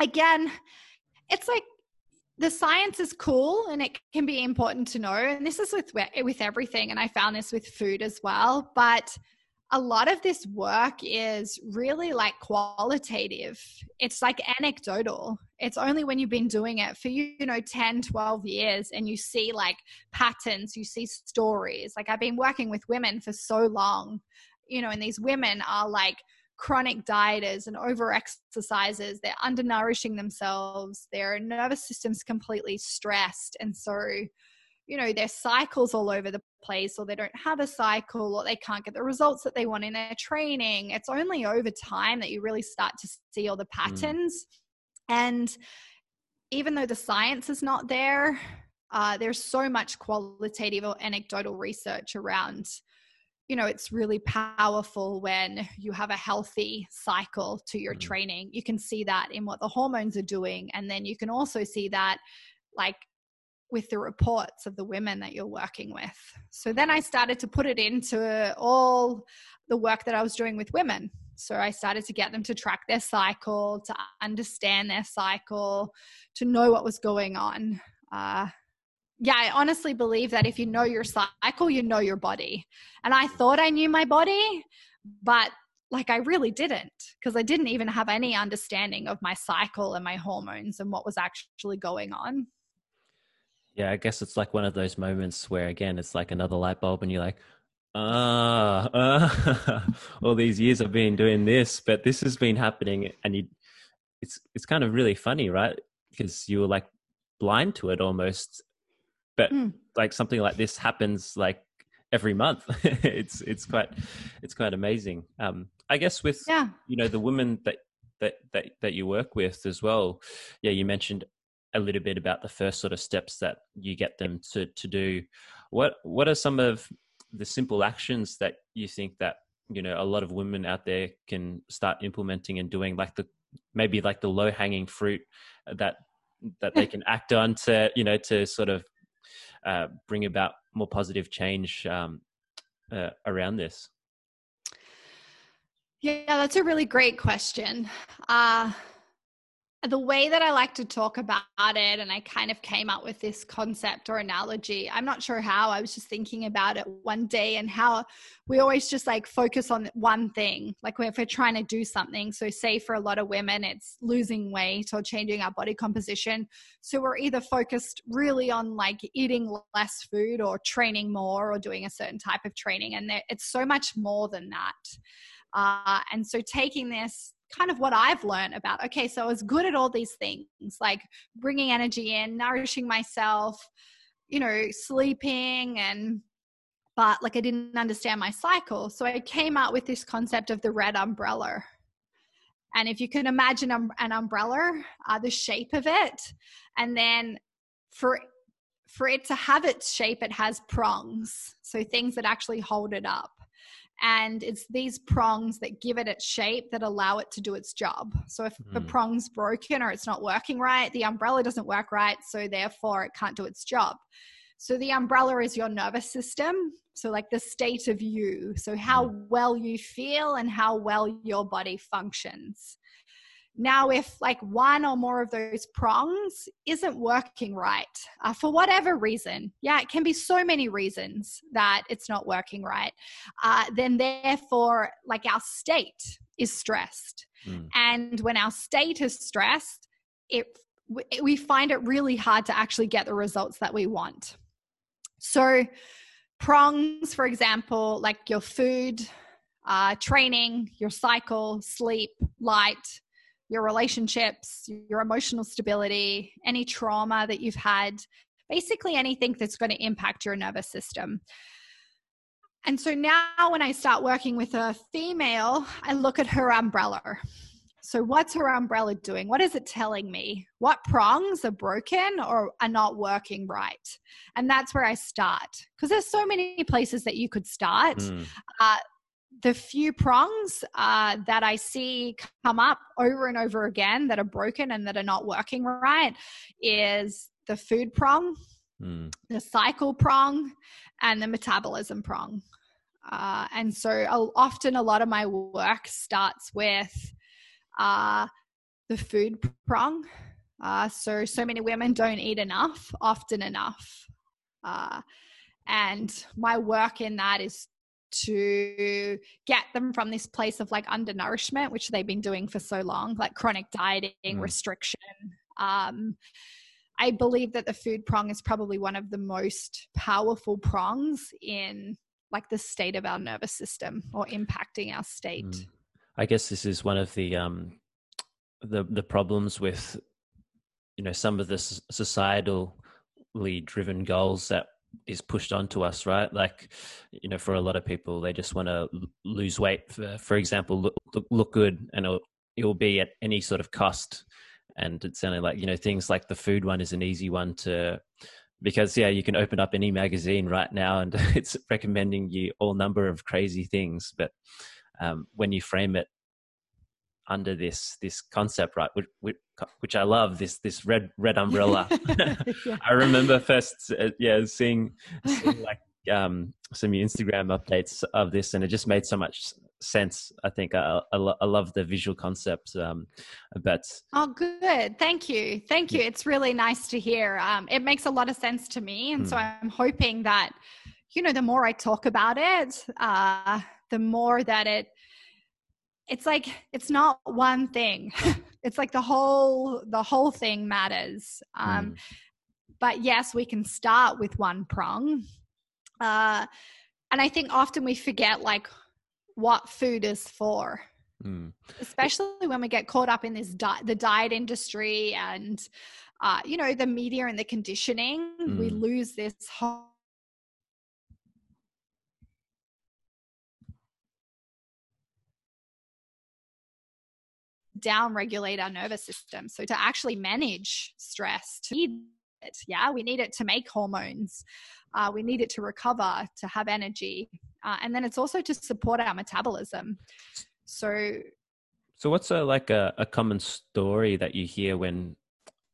again, it's like the science is cool and it can be important to know. And this is with with everything, and I found this with food as well. But a lot of this work is really like qualitative. It's like anecdotal. It's only when you've been doing it for, you know, 10, 12 years and you see like patterns, you see stories. Like I've been working with women for so long, you know, and these women are like chronic dieters and over exercises. They're undernourishing themselves. Their nervous system's completely stressed. And so, you know, their cycles all over the place, or they don't have a cycle, or they can't get the results that they want in their training. It's only over time that you really start to see all the mm. patterns. Mm. And even though the science is not there, uh, there's so much qualitative or anecdotal research around you know it's really powerful when you have a healthy cycle to your mm. training you can see that in what the hormones are doing and then you can also see that like with the reports of the women that you're working with. So then I started to put it into all the work that I was doing with women. So I started to get them to track their cycle, to understand their cycle, to know what was going on. Uh, yeah, I honestly believe that if you know your cycle, you know your body. And I thought I knew my body, but like I really didn't because I didn't even have any understanding of my cycle and my hormones and what was actually going on. Yeah, I guess it's like one of those moments where again it's like another light bulb and you're like, ah, uh, all these years I've been doing this, but this has been happening and you it's it's kind of really funny, right? Because you were like blind to it almost. But mm. like something like this happens like every month. it's it's quite it's quite amazing. Um, I guess with yeah. you know the women that that that that you work with as well. Yeah, you mentioned a little bit about the first sort of steps that you get them to to do. What what are some of the simple actions that you think that you know a lot of women out there can start implementing and doing, like the maybe like the low hanging fruit that that they can act on to you know to sort of uh, bring about more positive change um, uh, around this? Yeah, that's a really great question. Uh, the way that I like to talk about it, and I kind of came up with this concept or analogy. I'm not sure how. I was just thinking about it one day and how we always just like focus on one thing. Like if we're trying to do something. So, say for a lot of women, it's losing weight or changing our body composition. So, we're either focused really on like eating less food or training more or doing a certain type of training. And it's so much more than that. Uh, and so, taking this kind of what I've learned about okay, so I was good at all these things like bringing energy in, nourishing myself, you know, sleeping and but like I didn't understand my cycle. So I came out with this concept of the red umbrella. And if you can imagine an umbrella, uh, the shape of it, and then for for it to have its shape, it has prongs, so things that actually hold it up and it's these prongs that give it its shape that allow it to do its job. So if mm. the hmm. prong's broken or it's not working right, the umbrella doesn't work right, so therefore it can't do its job. So the umbrella is your nervous system, so like the state of you, so how hmm. well you feel and how well your body functions. Now, if like one or more of those prongs isn't working right uh, for whatever reason, yeah, it can be so many reasons that it's not working right, uh, then therefore, like our state is stressed. Mm. And when our state is stressed, it we find it really hard to actually get the results that we want. So, prongs, for example, like your food, uh, training, your cycle, sleep, light, your relationships, your emotional stability, any trauma that you've had, basically anything that's going to impact your nervous system. And so now when I start working with a female, I look at her umbrella. So, what's her umbrella doing? What is it telling me? What prongs are broken or are not working right? And that's where I start because there's so many places that you could start. Mm. Uh, the few prongs uh, that I see come up over and over again that are broken and that are not working right is the food prong, mm. the cycle prong, and the metabolism prong. Uh, and so often a lot of my work starts with uh, the food prong. Uh, so, so many women don't eat enough, often enough. Uh, and my work in that is to get them from this place of like undernourishment, which they've been doing for so long, like chronic dieting, mm. restriction. Um, I believe that the food prong is probably one of the most powerful prongs in like the state of our nervous system or impacting our state. Mm. I guess this is one of the um the the problems with you know some of the societally driven goals that is pushed onto us, right? Like, you know, for a lot of people, they just want to lose weight. For, for example, look, look, look good, and it'll, be at any sort of cost. And it's only like you know things like the food one is an easy one to because yeah, you can open up any magazine right now and it's recommending you all number of crazy things. But um, when you frame it under this this concept, right? Which, which, which I love this this red red umbrella. yeah. I remember first, uh, yeah, seeing, seeing like um, some Instagram updates of this, and it just made so much sense. I think I, I, I love the visual concept. Um, but oh, good. Thank you. Thank you. It's really nice to hear. Um, it makes a lot of sense to me, and so hmm. I'm hoping that you know the more I talk about it, uh, the more that it. It's like it's not one thing. it's like the whole the whole thing matters. Um, mm. But yes, we can start with one prong. Uh, and I think often we forget like what food is for. Mm. Especially when we get caught up in this di- the diet industry and uh, you know the media and the conditioning, mm. we lose this whole down regulate our nervous system. So to actually manage stress, to need it, yeah, we need it to make hormones. Uh, we need it to recover, to have energy, uh, and then it's also to support our metabolism. So, so what's a like a, a common story that you hear when,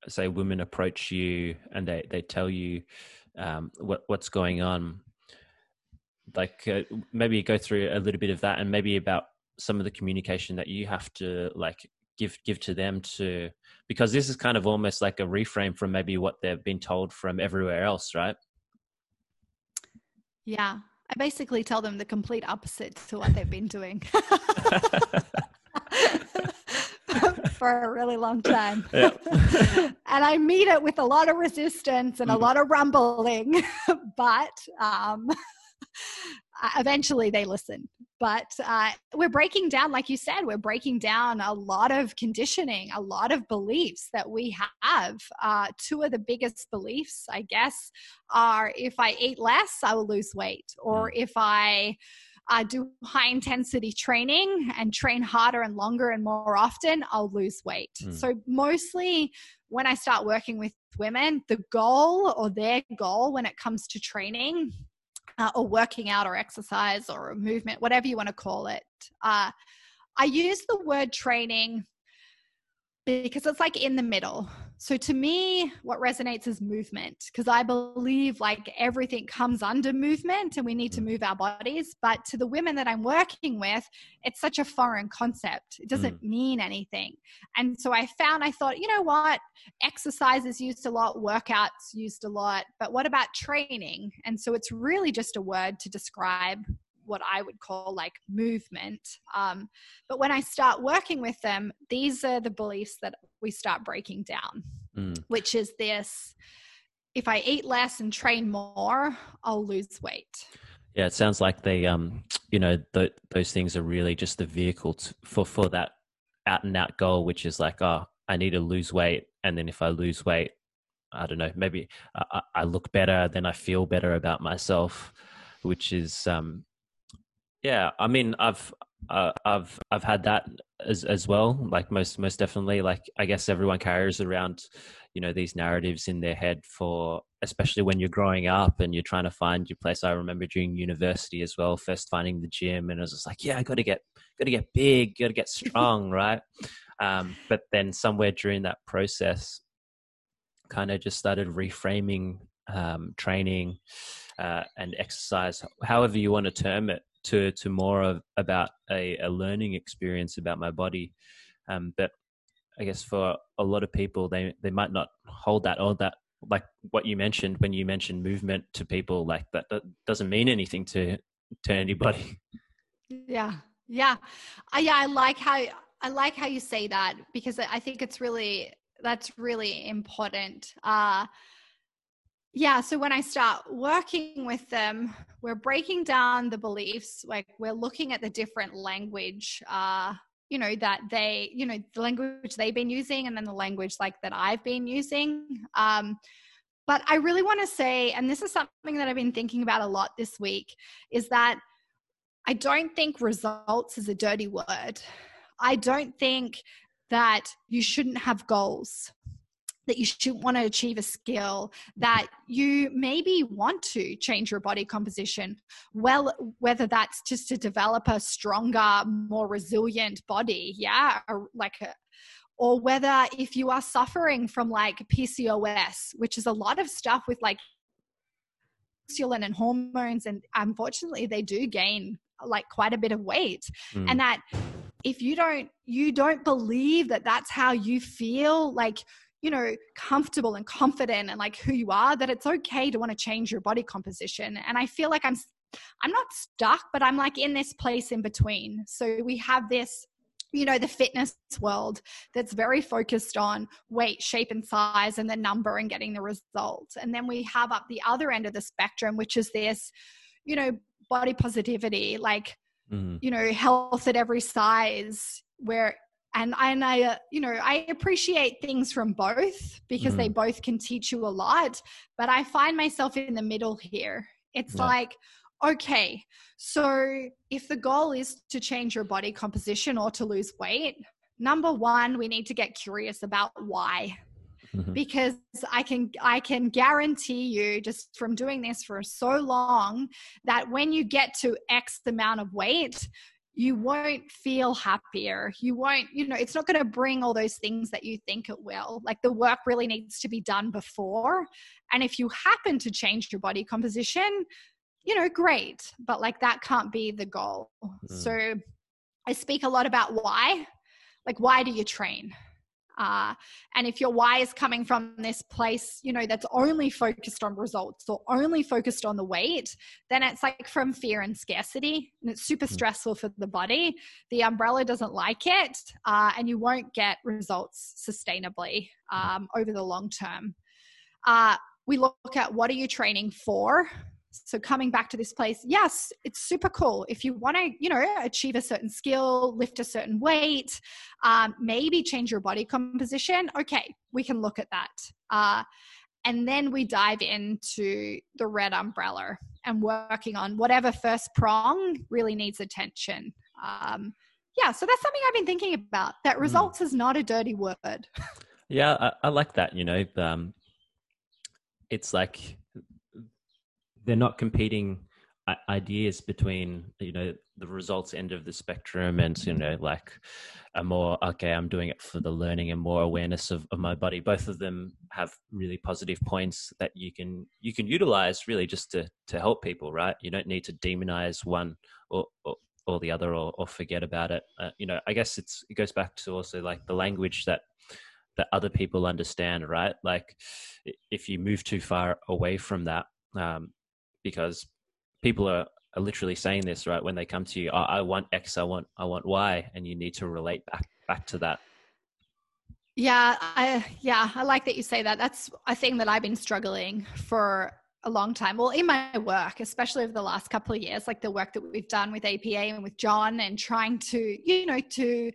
say, women approach you and they they tell you um, what what's going on? Like uh, maybe go through a little bit of that, and maybe about some of the communication that you have to like give give to them to because this is kind of almost like a reframe from maybe what they've been told from everywhere else right? Yeah. I basically tell them the complete opposite to what they've been doing. For a really long time. Yeah. and i meet it with a lot of resistance and a mm. lot of rumbling but um, eventually they listen but uh, we're breaking down like you said we're breaking down a lot of conditioning a lot of beliefs that we have uh, two of the biggest beliefs i guess are if i eat less i will lose weight or mm. if i uh, do high intensity training and train harder and longer and more often, I'll lose weight. Mm. So, mostly when I start working with women, the goal or their goal when it comes to training uh, or working out or exercise or movement, whatever you want to call it. Uh, I use the word training because it's like in the middle. So to me, what resonates is movement because I believe like everything comes under movement and we need to move our bodies. But to the women that I'm working with, it's such a foreign concept. It doesn't mm. mean anything. And so I found, I thought, you know what? Exercise is used a lot, workouts used a lot, but what about training? And so it's really just a word to describe what I would call like movement. Um, but when I start working with them, these are the beliefs that we start breaking down, mm. which is this if I eat less and train more, I'll lose weight. Yeah, it sounds like they, um, you know, th- those things are really just the vehicle for for that out and out goal, which is like, oh, I need to lose weight, and then if I lose weight, I don't know, maybe I, I look better, then I feel better about myself, which is um, yeah, I mean, I've uh, I've I've had that as as well. Like most most definitely. Like I guess everyone carries around, you know, these narratives in their head for especially when you're growing up and you're trying to find your place. I remember during university as well, first finding the gym, and I was just like, yeah, I got to get got to get big, got to get strong, right? Um, but then somewhere during that process, kind of just started reframing um, training uh, and exercise, however you want to term it, to to more of about a, a learning experience about my body. Um, but I guess for a lot of people, they they might not hold that or that like what you mentioned when you mentioned movement to people like that, that doesn't mean anything to to anybody. Yeah, yeah, uh, yeah. I like how I like how you say that because I think it's really that's really important. Uh, yeah so when i start working with them we're breaking down the beliefs like we're looking at the different language uh you know that they you know the language they've been using and then the language like that i've been using um but i really want to say and this is something that i've been thinking about a lot this week is that i don't think results is a dirty word. I don't think that you shouldn't have goals that you should want to achieve a skill that you maybe want to change your body composition well whether that's just to develop a stronger more resilient body yeah or like a, or whether if you are suffering from like PCOS which is a lot of stuff with like insulin and hormones and unfortunately they do gain like quite a bit of weight mm. and that if you don't you don't believe that that's how you feel like you know comfortable and confident and like who you are that it's okay to want to change your body composition. And i feel like i'm i'm not stuck but i'm like in this place in between. So we have this you know the fitness world that's very focused on weight shape and size and the number and getting the result and then we have up the other end of the spectrum which is this you know body positivity like mm. you know health at every size where and and I uh, you know I appreciate things from both because mm. they both can teach you a lot but I find myself in the middle here it's yeah. like okay so if the goal is to change your body composition or to lose weight number 1 we need to get curious about why mm-hmm. because i can i can guarantee you just from doing this for so long that when you get to x amount of weight you won't feel happier. You won't you know it's not going to bring all those things that you think it will. Like the work really needs to be done before. And if you happen to change your body composition you know great. But like that can't be the goal. Mm. so i speak a lot about why. Like why do you train uh, and if your why is coming from this place, you know, that's only focused on results or only focused on the weight, then it's like from fear and scarcity. And it's super mm. stressful for the body. The umbrella doesn't like it, uh, and you won't get results sustainably um, over the long term. Uh, we look at what are you training for so coming back to this place yes it's super cool if you want to you know achieve a certain skill lift a certain weight um, maybe change your body composition okay we can look at that uh, and then we dive into the red umbrella and working on whatever first prong really needs attention um, yeah so that's something i've been thinking about that hmm. results mm. is not a dirty word yeah I, I like that you know um, it's like they're not competing ideas between you know the results end of the spectrum and you know like a more okay i'm doing it for the learning and more awareness of, of my body. Both of them have really positive points that you can you can utilize really just to to help people right? You don't need to demonize one or or, or the other or, or forget about it. Uh, you know i guess it's it goes back to also like the language that that other people understand right? Like if you move too far away from that um, because people are, are literally saying this right when they come to you. I want X, I want I want Y, and you need to relate back back to that. Yeah, I yeah, I like that you say that. That's a thing that I've been struggling for a long time. Well, in my work, especially over the last couple of years, like the work that we've done with APA and with John, and trying to, you know, to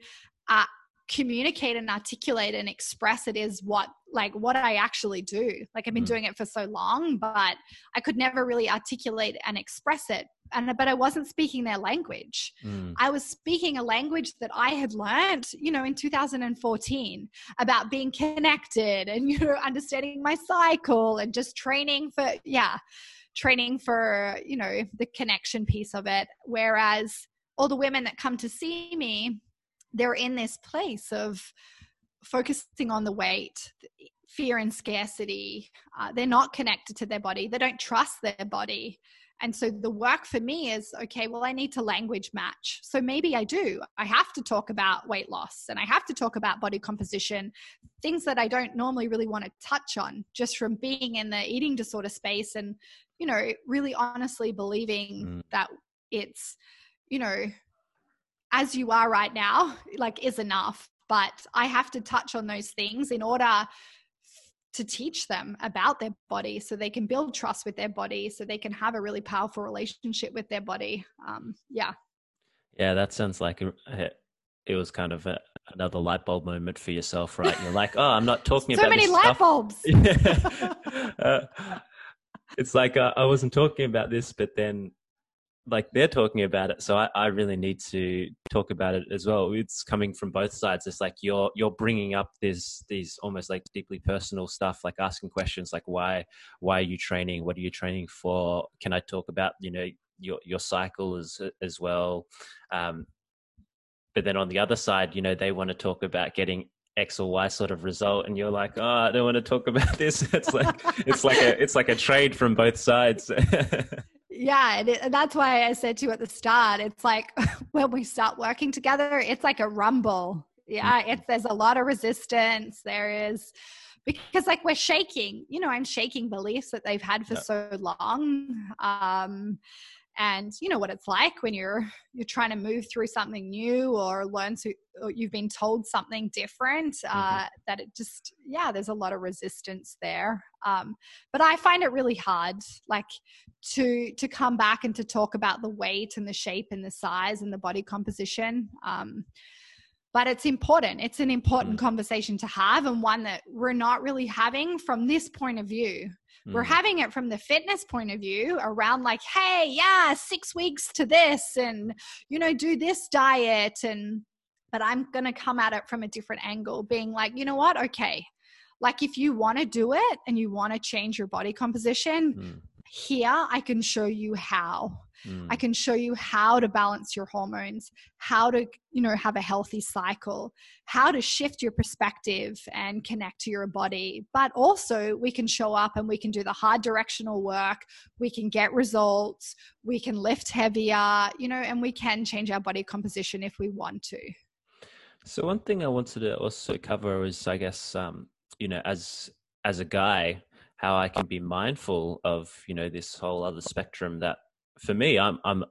uh, communicate and articulate and express it is what like what I actually do. Like I've been mm. doing it for so long, but I could never really articulate and express it. And but I wasn't speaking their language. Mm. I was speaking a language that I had learned, you know, in 2014 about being connected and you know understanding my cycle and just training for yeah, training for, you know, the connection piece of it. Whereas all the women that come to see me they're in this place of focusing on the weight fear and scarcity. Uh, they're not connected to their body. They don't trust their body. And so the work for me is okay well i need to language match. So maybe i do. I have to talk about weight loss and i have to talk about body composition things that i don't normally really want to touch on just from being in the eating disorder space and you know really honestly believing mm. that it's you know as you are right now like is enough. But i have to touch on those things in order to teach them about their body so they can build trust with their body so they can have a really powerful relationship with their body. Um, yeah. Yeah that sounds like it was kind of a, another light bulb moment for yourself right? You're like oh i'm not talking about so about many light stuff. bulbs. Uh, it's like uh, i wasn't talking about this but then like they're talking about it so I, I really need to talk about it as well. It's coming from both sides. It's like you're you're bringing up this these almost like deeply personal stuff like asking questions like why why are you training? What are you training for? Can i talk about you know your your cycle as as well? Um but then on the other side you know they want to talk about getting X or Y sort of result, and you're like, oh, I don't want to talk about this. It's like it's like a it's like a trade from both sides. yeah, and, it, and that's why I said to you at the start, it's like when we start working together, it's like a rumble. Yeah, mm. it's there's a lot of resistance. There is because like we're shaking. You know, I'm shaking beliefs that they've had for yeah. so long. Um, and you know what it's like when you're you're trying to move through something new or learn to or you've been told something different uh, mm-hmm. that it just yeah there's a lot of resistance there um, but i find it really hard like to to come back and to talk about the weight and the shape and the size and the body composition um, but it's important it's an important mm-hmm. conversation to have and one that we're not really having from this point of view Mm. We're having it from the fitness point of view around like, hey, yeah, six weeks to this and, you know, do this diet. And, but I'm going to come at it from a different angle, being like, you know what? Okay. Like if you want to do it and you want to change your body composition, mm. here I can show you how Mm. I can show you how to balance your hormones, how to, you know, have a healthy cycle, how to shift your perspective and connect to your body. But also, we can show up and we can do the hard directional work. We can get results. We can lift heavier, you know, and we can change our body composition if we want to. So one thing I wanted to also cover is, I guess, um, you know, as as a guy, how I can be mindful of, you know, this whole other spectrum that for me, I'm I'm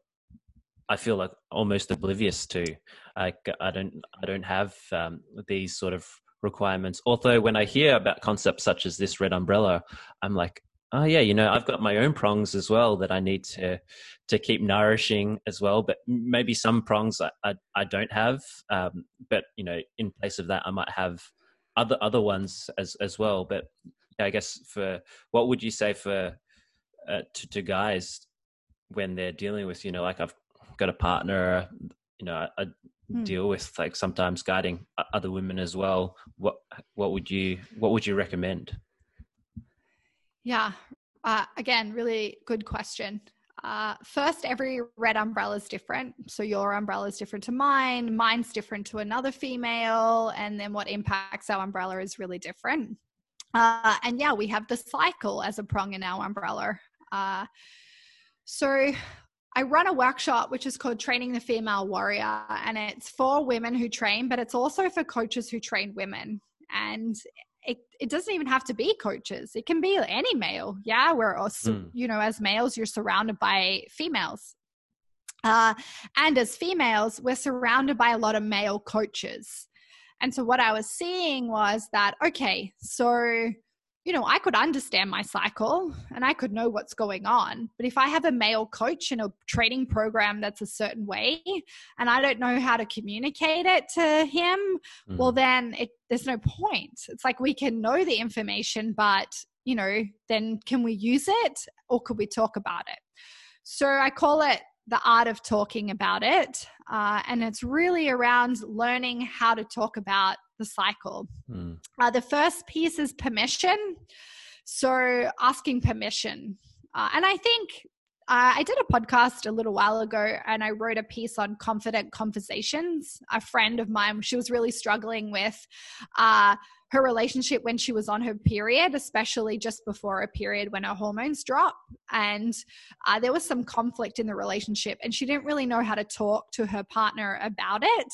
I feel like almost oblivious to. I I don't I don't have um, these sort of requirements. Although when I hear about concepts such as this red umbrella, I'm like, oh yeah, you know, I've got my own prongs as well that I need to to keep nourishing as well. But maybe some prongs I I, I don't have. Um, but you know, in place of that, I might have other other ones as as well. But I guess for what would you say for uh, to, to guys when they're dealing with you know like i've got a partner you know i, hmm. deal with like sometimes guiding other women as well what what would you what would you recommend yeah uh, again really good question uh, first, every red umbrella is different. So your umbrella is different to mine, mine's different to another female, and then what impacts our umbrella is really different. Uh, and yeah, we have the cycle as a prong in our umbrella. Uh, so I run a workshop which is called Training the Female Warrior, and it's for women who train, but it's also for coaches who train women. And it, it doesn't even have to be coaches, it can be any male. Yeah, we're also, mm. you know, as males, you're surrounded by females. Uh, and as females, we're surrounded by a lot of male coaches. And so what I was seeing was that, okay, so you know, I could understand my cycle and I could know what's going on. But if I have a male coach in a training program that's a certain way and I don't know how to communicate it to him, mm. well, then it, there's no point. It's like we can know the information, but, you know, then can we use it or could we talk about it? So I call it the art of talking about it. Uh, and it's really around learning how to talk about the cycle. Mm. Uh, the first piece is permission. So asking permission. Uh, and I think uh, I did a podcast a little while ago and I wrote a piece on confident conversations. A friend of mine, she was really struggling with uh, her relationship when she was on her period, especially just before a period when her hormones drop. And uh, there was some conflict in the relationship, and she didn't really know how to talk to her partner about it.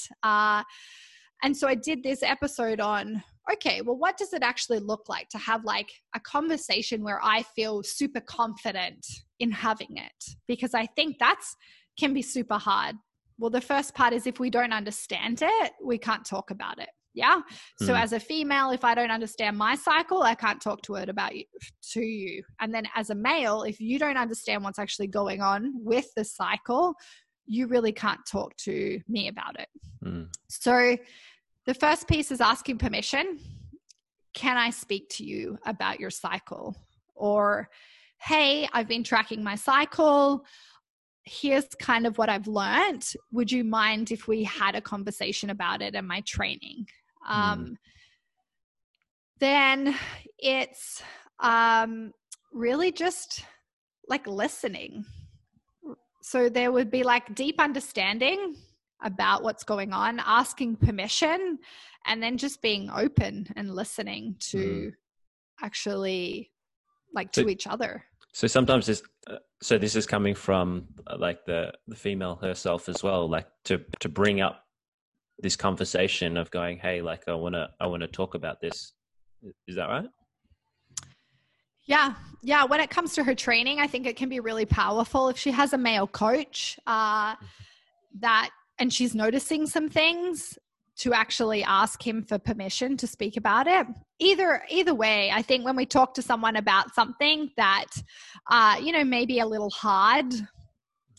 And so I did this episode on okay, well, what does it actually look like to have like a conversation where I feel super confident in having it? Because I think that's can be super hard. Well, the first part is if we don't understand it, we can't talk about it. Yeah. So mm. as a female, if I don't understand my cycle, I can't talk to it about you to you. And then as a male, if you don't understand what's actually going on with the cycle, you really can't talk to me about it. Mm. So the first piece is asking permission. Can I speak to you about your cycle? Or, hey, I've been tracking my cycle. Here's kind of what I've learned. Would you mind if we had a conversation about it and my training? Mm. Um, then it's um, really just like listening so there would be like deep understanding about what's going on, asking permission, and then just being open and listening to mm. actually like to each other. So sometimes this, uh, so this is coming from uh, like the the female herself as well, like to to bring up this conversation of going, hey, like I want to I want to talk about this. Is that right? Yeah, yeah. When it comes to her training, I think it can be really powerful if she has a male coach uh, that, and she's noticing some things to actually ask him for permission to speak about it. Either either way, I think when we talk to someone about something that, uh, you know, maybe a little hard,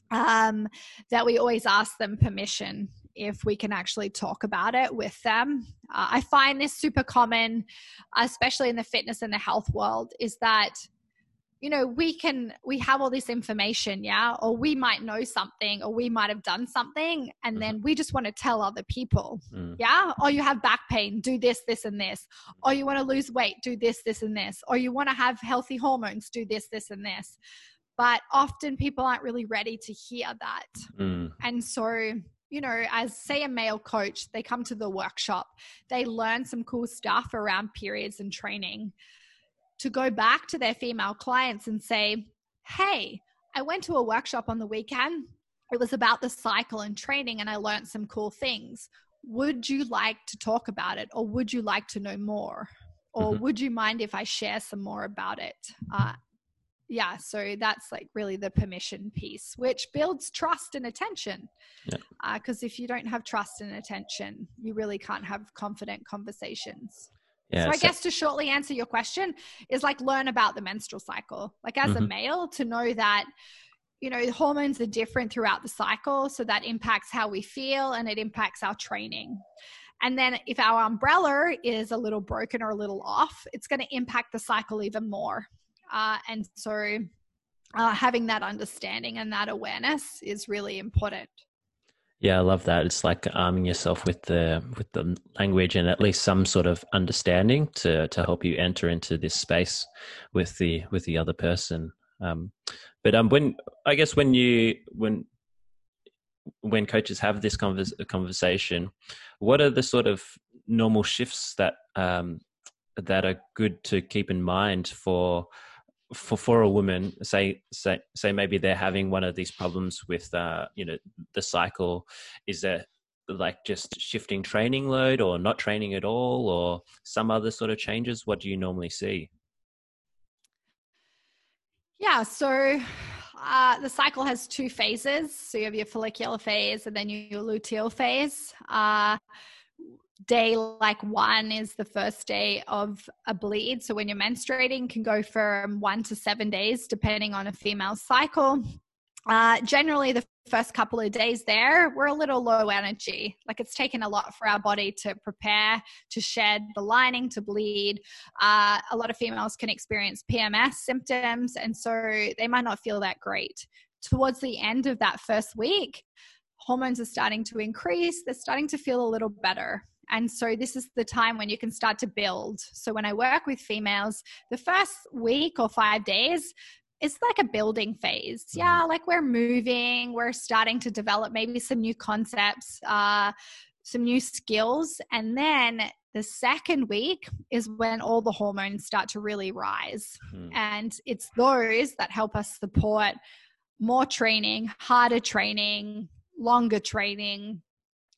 um, that we always ask them permission if we can actually talk about it with them. Uh, I find this super common, especially in the fitness and the health world, is that you know we can we have all this information yeah or we might know something or we might have done something and mm-hmm. then we just want to tell other people mm. yeah or you have back pain do this this and this or you want to lose weight do this this and this or you want to have healthy hormones do this this and this but often people aren't really ready to hear that mm. and so you know, as say a male coach, they come to the workshop, they learn some cool stuff around periods and training to go back to their female clients and say, Hey, I went to a workshop on the weekend. It was about the cycle and training, and I learned some cool things. Would you like to talk about it, or would you like to know more? Or mm-hmm. would you mind if I share some more about it? Uh, yeah so that's like really the permission piece which builds trust and attention because yeah. uh, if you don't have trust and attention you really can't have confident conversations yeah, so I so- guess to shortly answer your question is like learn about the menstrual cycle. Like as mm-hmm. a male, to know that you know hormones are different throughout the cycle, so that impacts how we feel and it impacts our training. And then if our umbrella is a little broken or a little off, it's going to impact the cycle even more. Uh, and so uh, having that understanding and that awareness is really important. Yeah, I love that. It's like arming yourself with the with the language and at least some sort of understanding to to help you enter into this space with the with the other person. Um, but um, when I guess when you when when coaches have this converse, conversation, what are the sort of normal shifts that um, that are good to keep in mind for for for a woman say say say maybe they're having one of these problems with uh you know the cycle is there like just shifting training load or not training at all or some other sort of changes? What do you normally see? Yeah so uh, the cycle has two phases. So you have your follicular phase and then your luteal phase. Uh, day like one is the first day of a bleed. So when you're menstruating, can go from one to seven days, depending on a female cycle. Uh, generally, the first couple of days there, we're a little low energy. Like it's taken a lot for our body to prepare, to shed the lining, to bleed. Uh, a lot of females can experience PMS symptoms, and so they might not feel that great. Towards the end of that first week, hormones are starting to increase, they're starting to feel a little better. And so this is the time when you can start to build. So when I work with females, the first week or five days, it's like a building phase. Mm-hmm. Yeah, like we're moving, we're starting to develop maybe some new concepts, uh, some new skills. And then the second week is when all the hormones start to really rise. Mm-hmm. And it's those that help us support more training, harder training, longer training,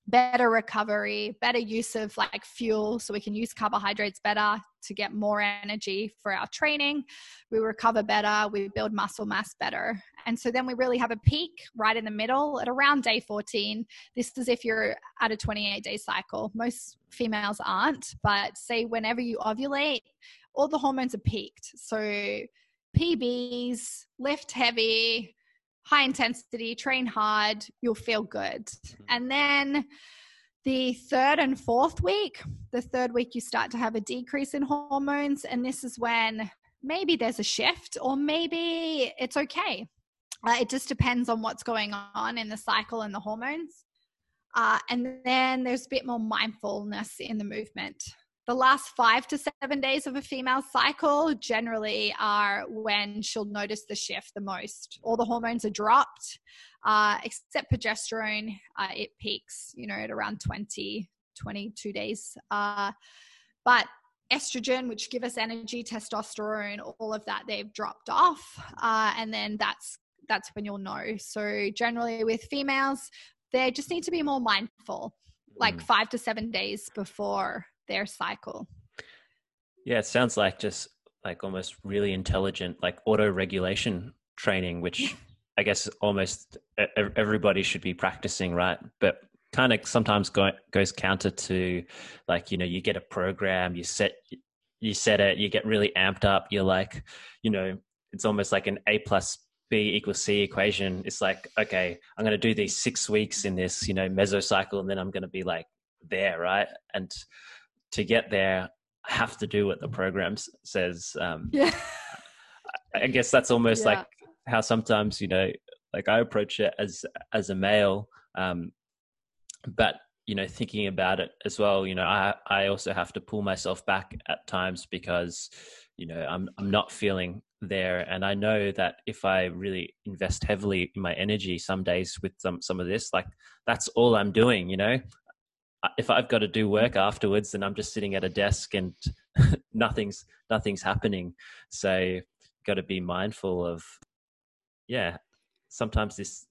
better recovery, better use of like fuel so we can use carbohydrates better to get more energy for our training. We recover better, we build muscle mass better. And so then we really have a peak right in the middle at around day 14. This is if you're at a 28 day cycle. Most females aren't, but say whenever you ovulate, all the hormones are peaked. So PBs, lift heavy, high intensity, train hard, you'll feel good. Mm-hmm. And then the third and fourth week, the third week, you start to have a decrease in hormones. And this is when maybe there's a shift or maybe it's okay. Uh, it just depends on what's going on in the cycle and the hormones. Uh, and then there's a bit more mindfulness in the movement the last five to seven days of a female cycle generally are when she'll notice the shift the most. All the hormones are dropped, uh, except progesterone. Uh, it peaks, you know, at around 20, 22 days. Uh, but estrogen, which give us energy, testosterone, all of that they've dropped off, uh, and then that's that's when you'll know. So generally with females, they just need to be more mindful, like mm. five to seven days before their cycle. Yeah, it sounds like just like almost really intelligent, like auto regulation training, which I guess almost everybody should be practicing, right? But kind of sometimes go, goes counter to like you know you get a program you set you set it you get really amped up you're like you know it's almost like an a plus b equals c equation it's like okay i'm going to do these six weeks in this you know mesocycle and then i'm going to be like there right and to get there have to do what the program says um yeah. I guess that's almost yeah. like how sometimes you know like i approach it as as a male um but you know thinking about it as well you know i i also have to pull myself back at times because you know i'm i'm not feeling there. And i know that if i really invest heavily in my energy some days with some some of this like that's all i'm doing you know if i've got to do work afterwards then i'm just sitting at a desk and nothing's nothing's happening. So got to be mindful of yeah sometimes this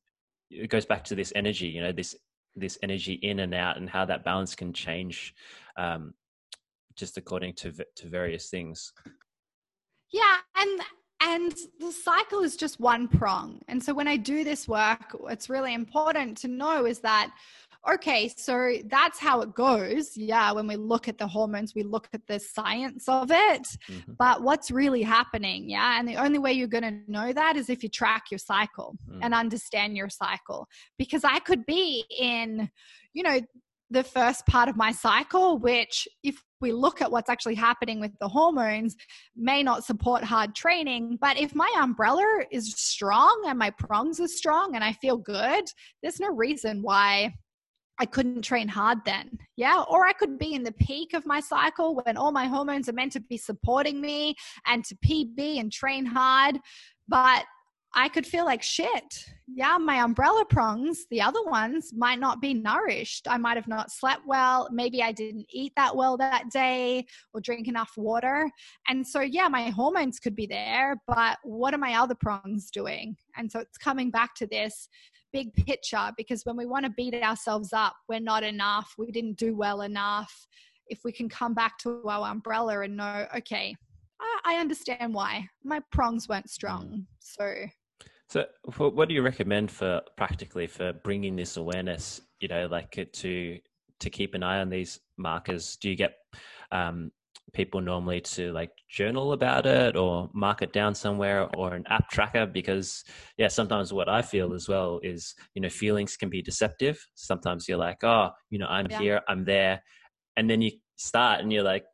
it goes back to this energy you know this this energy in and out and how that balance can change um, just according to to various things. Yeah and and the cycle is just one prong. And so when i do this work what's really important to know is that okay, so that's how it goes. Yeah, when we look at the hormones, we look at the science of it, mm-hmm. but what's really happening? Yeah, and the only way you're going to know that is if you track your cycle mm. and understand your cycle. Because I could be in, you know, the first part of my cycle, which, if we look at what's actually happening with the hormones, may not support hard training. But if my umbrella is strong and my prongs are strong and I feel good, there's no reason why I couldn't train hard then. Yeah. Or I could be in the peak of my cycle when all my hormones are meant to be supporting me and to PB and train hard. But I could feel like shit. Yeah, my umbrella prongs, the other ones, might not be nourished. I might have not slept well. Maybe I didn't eat that well that day or drink enough water. And so, yeah, my hormones could be there, but what are my other prongs doing? And so it's coming back to this big picture because when we want to beat ourselves up, we're not enough, we didn't do well enough. If we can come back to our umbrella and know, okay, I, understand why my prongs weren't strong. So, so what do you recommend for practically for bringing this awareness? You know, like to to keep an eye on these markers. Do you get um, people normally to like journal about it or mark it down somewhere or an app tracker because yeah sometimes what i feel as well is you know feelings can be deceptive. Sometimes you're like oh you know i'm yeah. here i'm there. And then you start and you're like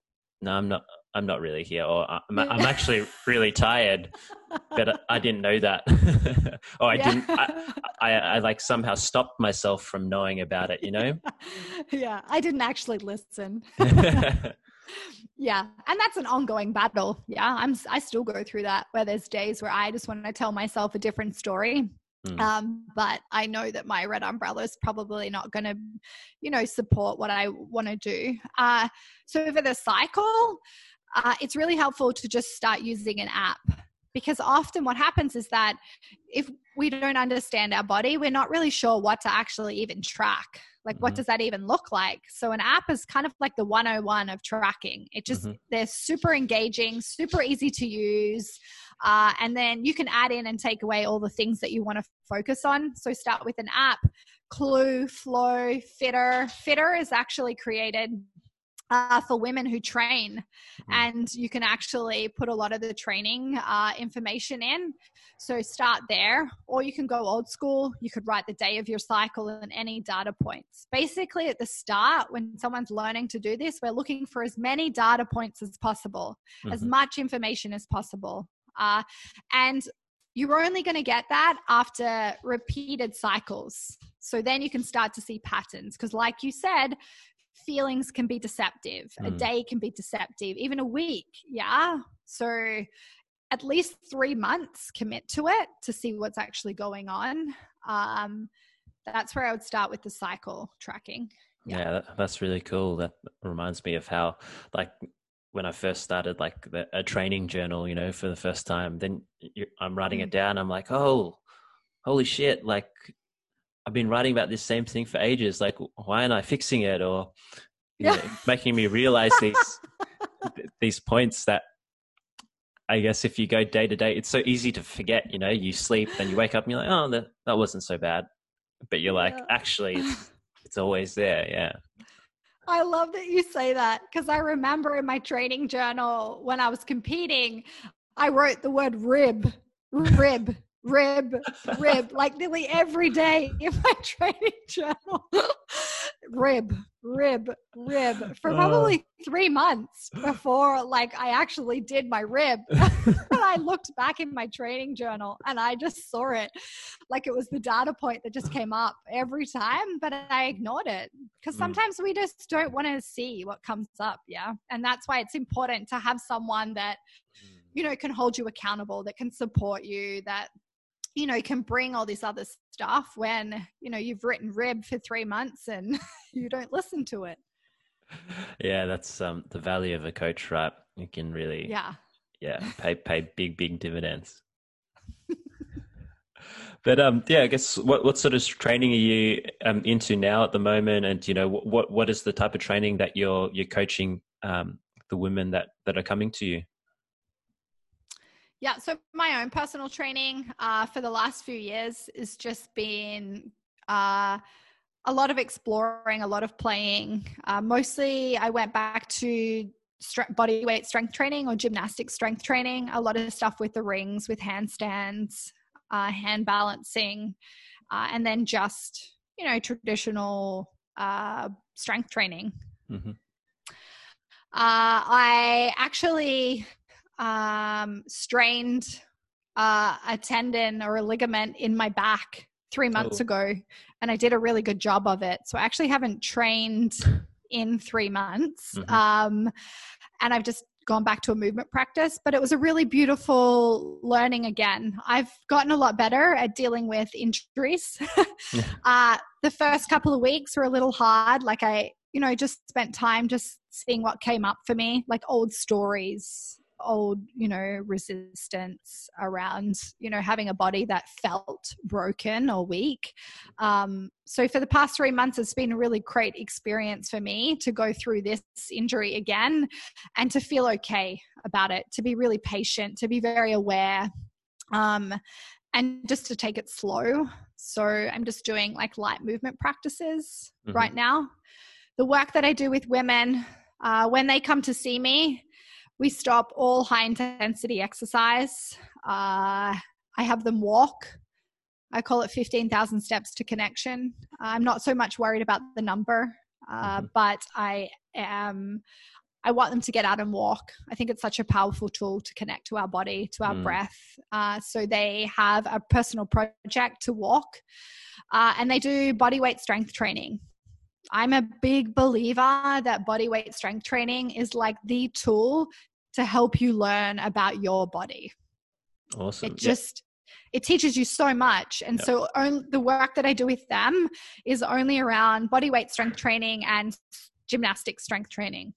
no i'm not i'm not really here or i'm, I'm actually really tired. But i didn't know that. Or i yeah. didn't I, I, I like somehow stopped myself from knowing about it you know? Yeah i didn't actually listen yeah and that's an ongoing battle. Yeah i'm i still go through that where there's days where i just want to tell myself a different story. Mm. um, but i know that my red umbrella is probably not going to you know support what i want to do. Uh, so for the cycle uh, it's really helpful to just start using an app because often what happens is that if we don't understand our body we're not really sure what to actually even track like, what mm-hmm. does that even look like? So, an app is kind of like the 101 of tracking. It just, mm-hmm. they're super engaging, super easy to use. Uh, and then you can add in and take away all the things that you want to focus on. So, start with an app. Clue, Flo, Fitr. Fitr is actually created uh, for women who train. Mm-hmm. And you can actually put a lot of the training uh, information in. So start there, or you can go old school. You could write the day of your cycle and any data points. Basically, at the start, when someone's learning to do this, we're looking for as many data points as possible, mm-hmm. as much information as possible. Uh, and you're only going to get that after repeated cycles. So then you can start to see patterns. Because, like you said, feelings can be deceptive mm. a day can be deceptive even a week yeah so at least three months commit to it to see what's actually going on um, that's where i would start with the cycle tracking yeah, yeah that's really cool that reminds me of how like when I first started like the, a training journal, you know, for the first time. Then I'm writing it mm. down. I'm like, oh, holy shit! Like I've been writing about this same thing for ages. Like, why aren't I fixing it? Or yeah. know, making me realize these these points that I guess if you go day to day, it's so easy to forget. You know, you sleep, then you wake up, and you're like, oh, that that wasn't so bad. But you're like, yeah. actually, it's, it's always there. Yeah. I love that you say that because I remember in my training journal when I was competing, I wrote the word rib, rib, rib, rib, like nearly every day in my training journal. rib, rib, rib for uh. probably three months before like I actually did my rib. and I looked back in my training journal and I just saw it like it was the data point that just came up every time, but I ignored it because mm. sometimes we just don't want to see what comes up. Yeah. And that's why it's important to have someone that mm. you know can hold you accountable that can support you that you know you can bring all this other stuff when you know you've written rib for three months and you don't listen to it. Yeah that's um the value of a coach right? You can really yeah. yeah pay pay big big dividends. But um yeah i guess what what sort of training are you um into now at the moment? And you know what what is the type of training that you're you're coaching um the women that that are coming to you yeah, so my own personal training uh, for the last few years has just been uh, a lot of exploring, a lot of playing. Uh, mostly, I went back to body weight strength training or gymnastic strength training, a lot of stuff with the rings, with handstands, uh, hand balancing, uh, and then just, you know, traditional uh, strength training. Mm-hmm. I actually um, strained uh, a tendon or a ligament in my back three months oh. ago, and I did a really good job of it. So I actually haven't trained in three months, mm-hmm. um, and I've just gone back to a movement practice. But it was a really beautiful learning again. I've gotten a lot better at dealing with injuries. uh, the first couple of weeks were a little hard. Like I, you know, just spent time just seeing what came up for me, like old stories old, you know, resistance around, you know, having a body that felt broken or weak. Um, so for the past three months, it's been a really great experience for me to go through this injury again and to feel okay about it, to be really patient, to be very aware. Um, and just to take it slow. So I'm just doing like light movement practices mm-hmm. right now. The work that I do with women, uh, when they come to see me, we stop all high intensity exercise. Uh, I have them walk. I call it 15,000 steps to connection. I'm not so much worried about the number, uh, mm-hmm. but I am. I want them to get out and walk. I think it's such a powerful tool to connect to our body, to our mm. breath. Uh, so they have a personal project to walk, uh, and they do body weight strength training. I'm a big believer that body weight strength training is like the tool to help you learn about your body. Awesome. It just it teaches you so much. And so only, the work that I do with them is only around body weight strength training and gymnastic strength training.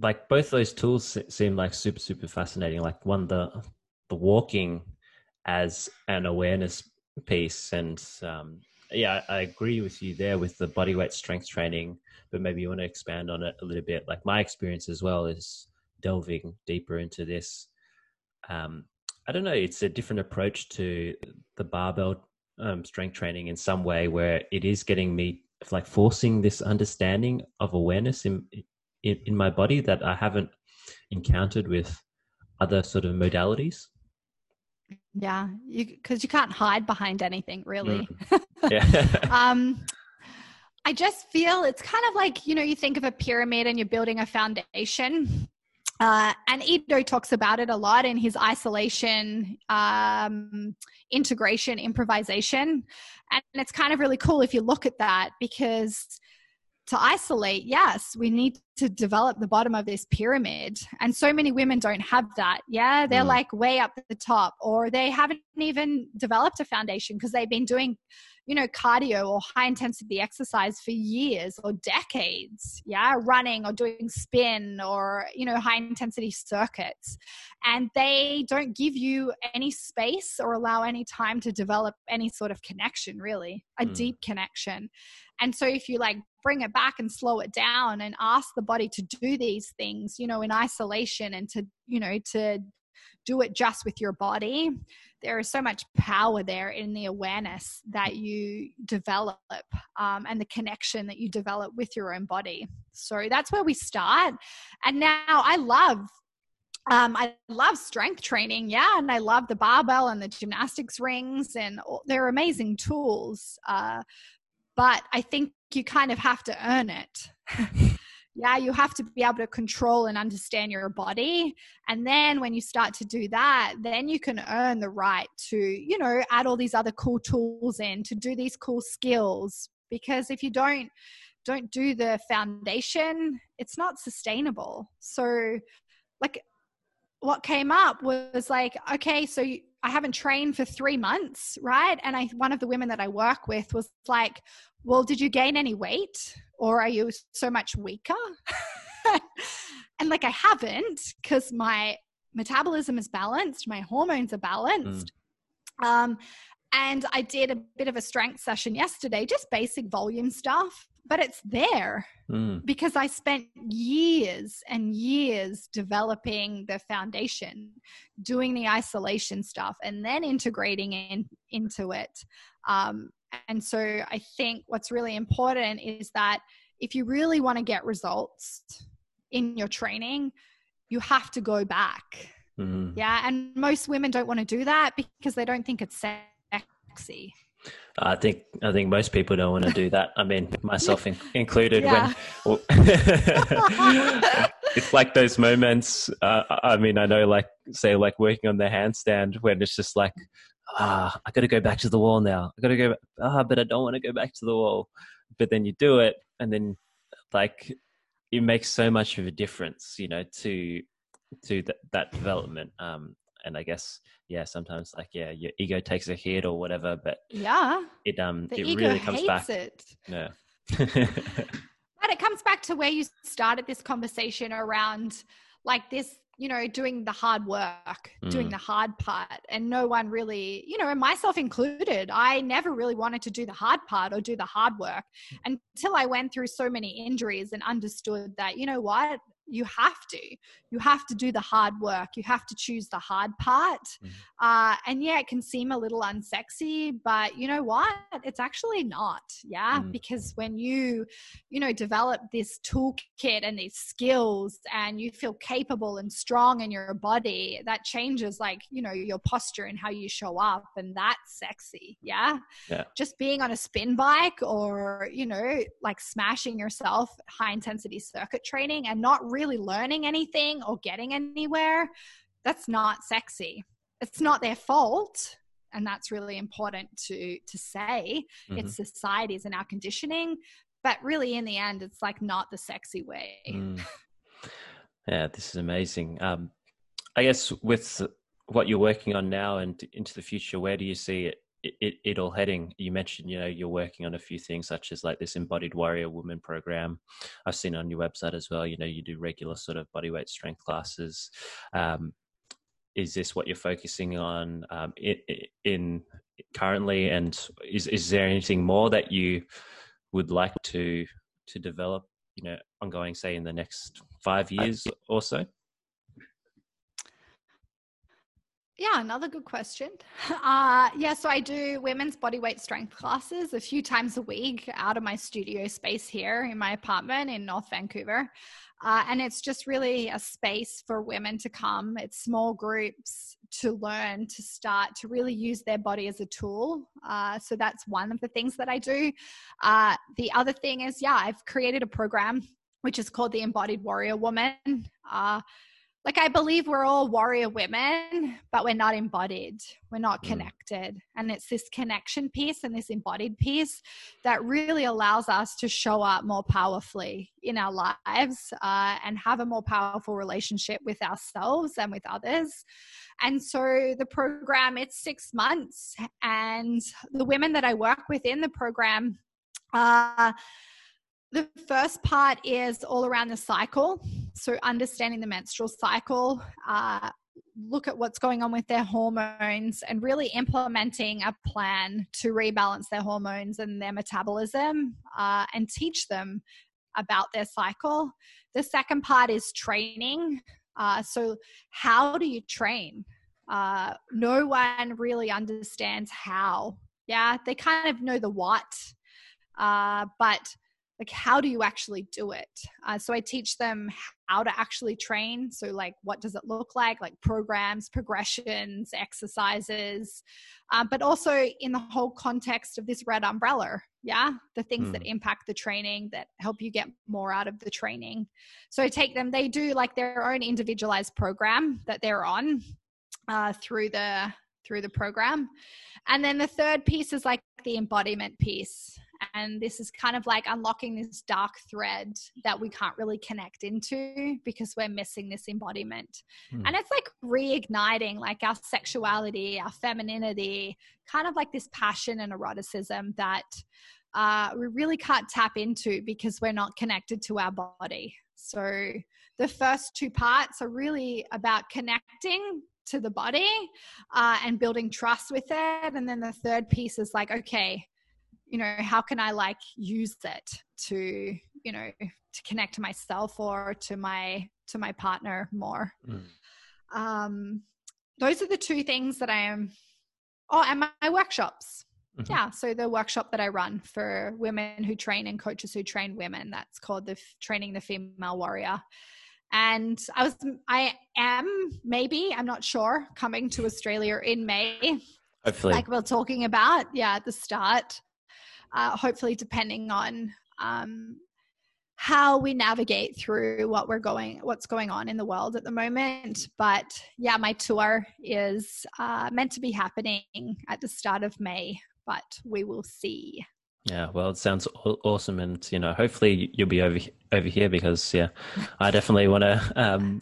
Like both those tools seem like super super fascinating. Like one the the walking as an awareness piece and um, yeah, I agree with you there with the body weight strength training, but maybe you want to expand on it a little bit. Like my experience as well is delving deeper into this. Um, I don't know, it's a different approach to the barbell um, strength training in some way where it is getting me like forcing this understanding of awareness in, in, in my body that I haven't encountered with other sort of modalities. Yeah, you because you can't hide behind anything really. Mm. Yeah. um, I just feel it's kind of like you know you think of a pyramid and you're building a foundation. Uh, and Ido talks about it a lot in his isolation, um, integration, improvisation. And it's kind of really cool if you look at that because to isolate, yes, we need to develop the bottom of this pyramid. And so many women don't have that. Yeah, they're mm. like way up at the top, or they haven't even developed a foundation because they've been doing you know, cardio or high intensity exercise for years or decades. Yeah, running or doing spin or, you know, high intensity circuits. And they don't give you any space or allow any time to develop any sort of connection, really, a mm. deep connection. And so if you like bring it back and slow it down and ask the body to do these things, you know, in isolation and to, you know, to do it just with your body, there is so much power there in the awareness that you develop um, and the connection that you develop with your own body. So that's where we start. And now I love um, I love strength training, yeah, and I love the barbell and the gymnastics rings, and all, they're amazing tools. Uh, but I think you kind of have to earn it. yeah, you have to be able to control and understand your body. And then when you start to do that, then you can earn the right to, you know, add all these other cool tools in to do these cool skills. Because if you don't, don't do the foundation, it's not sustainable. So, like, what came up was like, okay, so you, I haven't trained for three months, right? And I, one of the women that I work with was like, well, did you gain any weight? or are you so much weaker? and like I haven't because my metabolism is balanced, my hormones are balanced. Mm. Um, and I did a bit of a strength session yesterday, just basic volume stuff, but it's there mm. because I spent years and years developing the foundation, doing the isolation stuff, and then integrating in, into it. Um, and so I think what's really important is that if you really want to get results in your training, you have to go back. Mm-hmm. Yeah. And most women don't want to do that because they don't think it's sexy. I think I think most people don't want to do that. I mean, myself in, included. When well, it's like those moments. Uh, I mean, I know, like say, like working on the handstand when it's just like, ah, I got to go back to the wall now. I got to go, ah, but I don't want to go back to the wall. But then you do it, and then like it makes so much of a difference, you know, to to th- that development. Um, and I guess yeah, sometimes like yeah, your ego takes a hit or whatever, but yeah, it um the it really comes back. It. Yeah. but it comes back to where you started this conversation around like this you know, doing the hard work, mm. doing the hard part. And no one really, you know, and myself included, I never really wanted to do the hard part or do the hard work until I went through so many injuries and understood that, you know what, you have to. You have to do the hard work. You have to choose the hard part. Mm-hmm. uh, and yeah it can seem a little unsexy but you know what? It's actually not yeah? Mm-hmm. because when you you know develop this toolkit and these skills and you feel capable and strong in your body that changes like you know your posture and how you show up and that's sexy yeah? Yeah. Just being on a spin bike or you know like smashing yourself high intensity circuit training and not really really learning anything or getting anywhere, that's not sexy. It's not their fault. And that's really important to to say. Mm-hmm. It's societies and our conditioning. But really in the end, it's like not the sexy way. Mm. Yeah, this is amazing. Um, I guess with what you're working on now and into the future, where do you see it it, it, all heading. You mentioned you know you're working on a few things such as like this embodied warrior woman program. I've seen on your website as well you know you do regular sort of bodyweight strength classes. Um, is this what you're focusing on um, in, in, currently? And is, is there anything more that you would like to to develop you know ongoing say in the next five years or so Yeah, another good question. Uh, yeah, so I do women's bodyweight strength classes a few times a week out of my studio space here in my apartment in North Vancouver. Uh, and it's just really a space for women to come. It's small groups to learn to start to really use their body as a tool. Uh, so that's one of the things that I do. Uh, the other thing is, yeah, I've created a program which is called the Embodied Warrior Woman. Uh, like I believe we're all warrior women, but we're not embodied. We're not Mm. connected. And it's this connection piece and this embodied piece that really allows us to show up more powerfully in our lives uh, and have a more powerful relationship with ourselves and with others. And so the program, it's six months. And the women that I work with in the program, uh, the first part is all around the cycle. So, understanding the menstrual cycle, uh, look at what's going on with their hormones, and really implementing a plan to rebalance their hormones and their metabolism uh, and teach them about their cycle. The second part is training. Uh, so, how do you train? Uh, no one really understands how. Yeah, they kind of know the what, uh, but like how do you actually do it? Uh, so i teach them how to actually train. So like what does it look like? Like programs progressions exercises uh, but also in the whole context of this red umbrella. Yeah the things that impact the training that help you get more out of the training. So i take them they do like their own individualized program that they're on uh, through the through the program. And then the third piece is like the embodiment piece and this is kind of like unlocking this dark thread that we can't really connect into because we're missing this embodiment. Hmm. and it's like reigniting like our sexuality our femininity kind of like this passion and eroticism that uh, we really can't tap into because we're not connected to our body. So the first two parts are really about connecting to the body uh, and building trust with it. And then the third piece is like okay you know how can i like use it to you know to connect to myself or to my to my partner more Mm. um those are the two things that i am oh and my, my workshops Mhm. yeah so the workshop that i run for women who train and coaches who train women that's called the training the female warrior and i was i am maybe i'm not sure coming to australia in may Hopefully. like we are talking about yeah at the start uh, hopefully depending on um, how we navigate through what we're going what's going on in the world at the moment but yeah my tour is uh, meant to be happening at the start of may but we will see Yeah, well, it sounds awesome, and you know, hopefully you'll be over over here because yeah, I definitely want to um,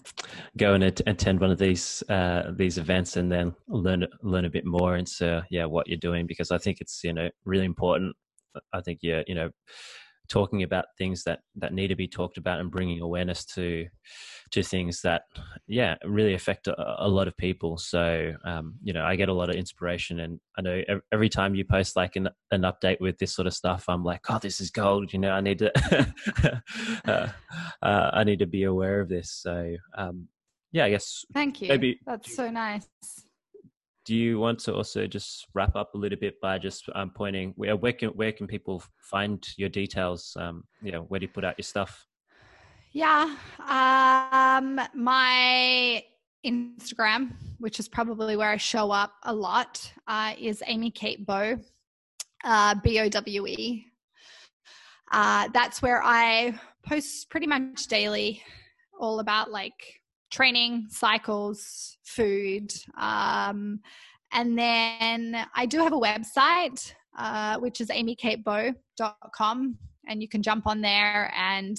go and at- attend one of these uh, these events and then learn learn a bit more into yeah what you're doing because I think it's you know really important. I think you're you know talking about things that that need to be talked about and bringing awareness to to things that yeah really affect a, a lot of people. So um, you know i get a lot of inspiration and i know ev- every time you post like an, an update with this sort of stuff i'm like oh this is gold you know i need to uh, uh, i need to be aware of this. So um, yeah i guess thank you. Maybe- that's so nice do you want to also just wrap up a little bit by just um, pointing where where can where can people find your details um, you know where do you put out your stuff Yeah. Um, my Instagram, which is probably where I show up a lot, uh, is Amy Kate Bowe, uh, B O W E. Uh, that's where I post pretty much daily, all about like training, cycles, food. Um, and then I do have a website, uh, which is amykatebowe.com. And you can jump on there and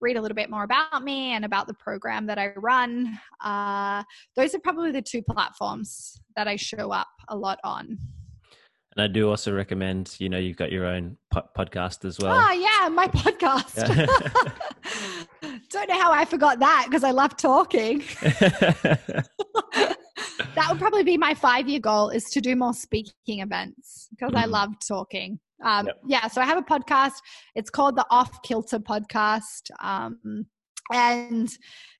read a little bit more about me and about the program that I run. Uh, those are probably the two platforms that I show up a lot on. And I do also recommend, you know, you've got your own po- podcast as well. Oh, yeah, my podcast. Don't know how I forgot that because I love talking. that would probably be my five year goal is to do more speaking events because I Mhm. love talking. Um, Yep. Yeah, so I have a podcast. It's called the Off Kilter Podcast. Um, and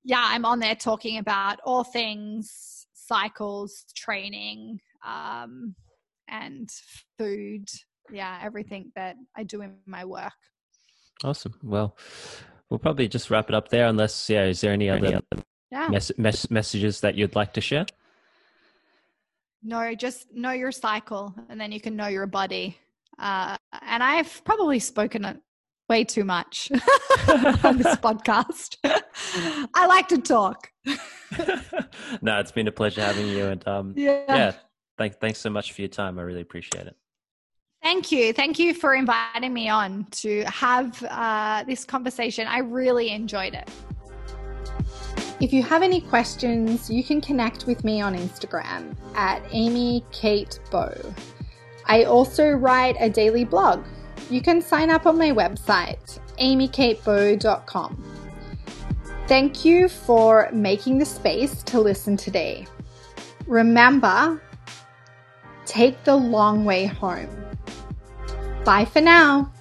yeah, I'm on there talking about all things cycles, training, um, and food. Yeah, everything that I do in my work. awesome. Well, we'll probably just wrap it up there unless, yeah, is there any other Yeah. mes- mes- messages that you'd like to share? No, just know your cycle and then you can know your body. Uh, and I've probably spoken, a- way too much on this podcast. I like to talk. no, it's been a pleasure having you, and um, yeah, yeah thanks, thanks so much for your time. I really appreciate it. Thank you. Thank you for inviting me on to have uh, this conversation. I really enjoyed it. If you have any questions, you can connect with me on Instagram at Amy Kate Bowe. I also write a daily blog. You can sign up on my website, amykatebowe.com. Thank you for making the space to listen today. Remember, take the long way home. Bye for now.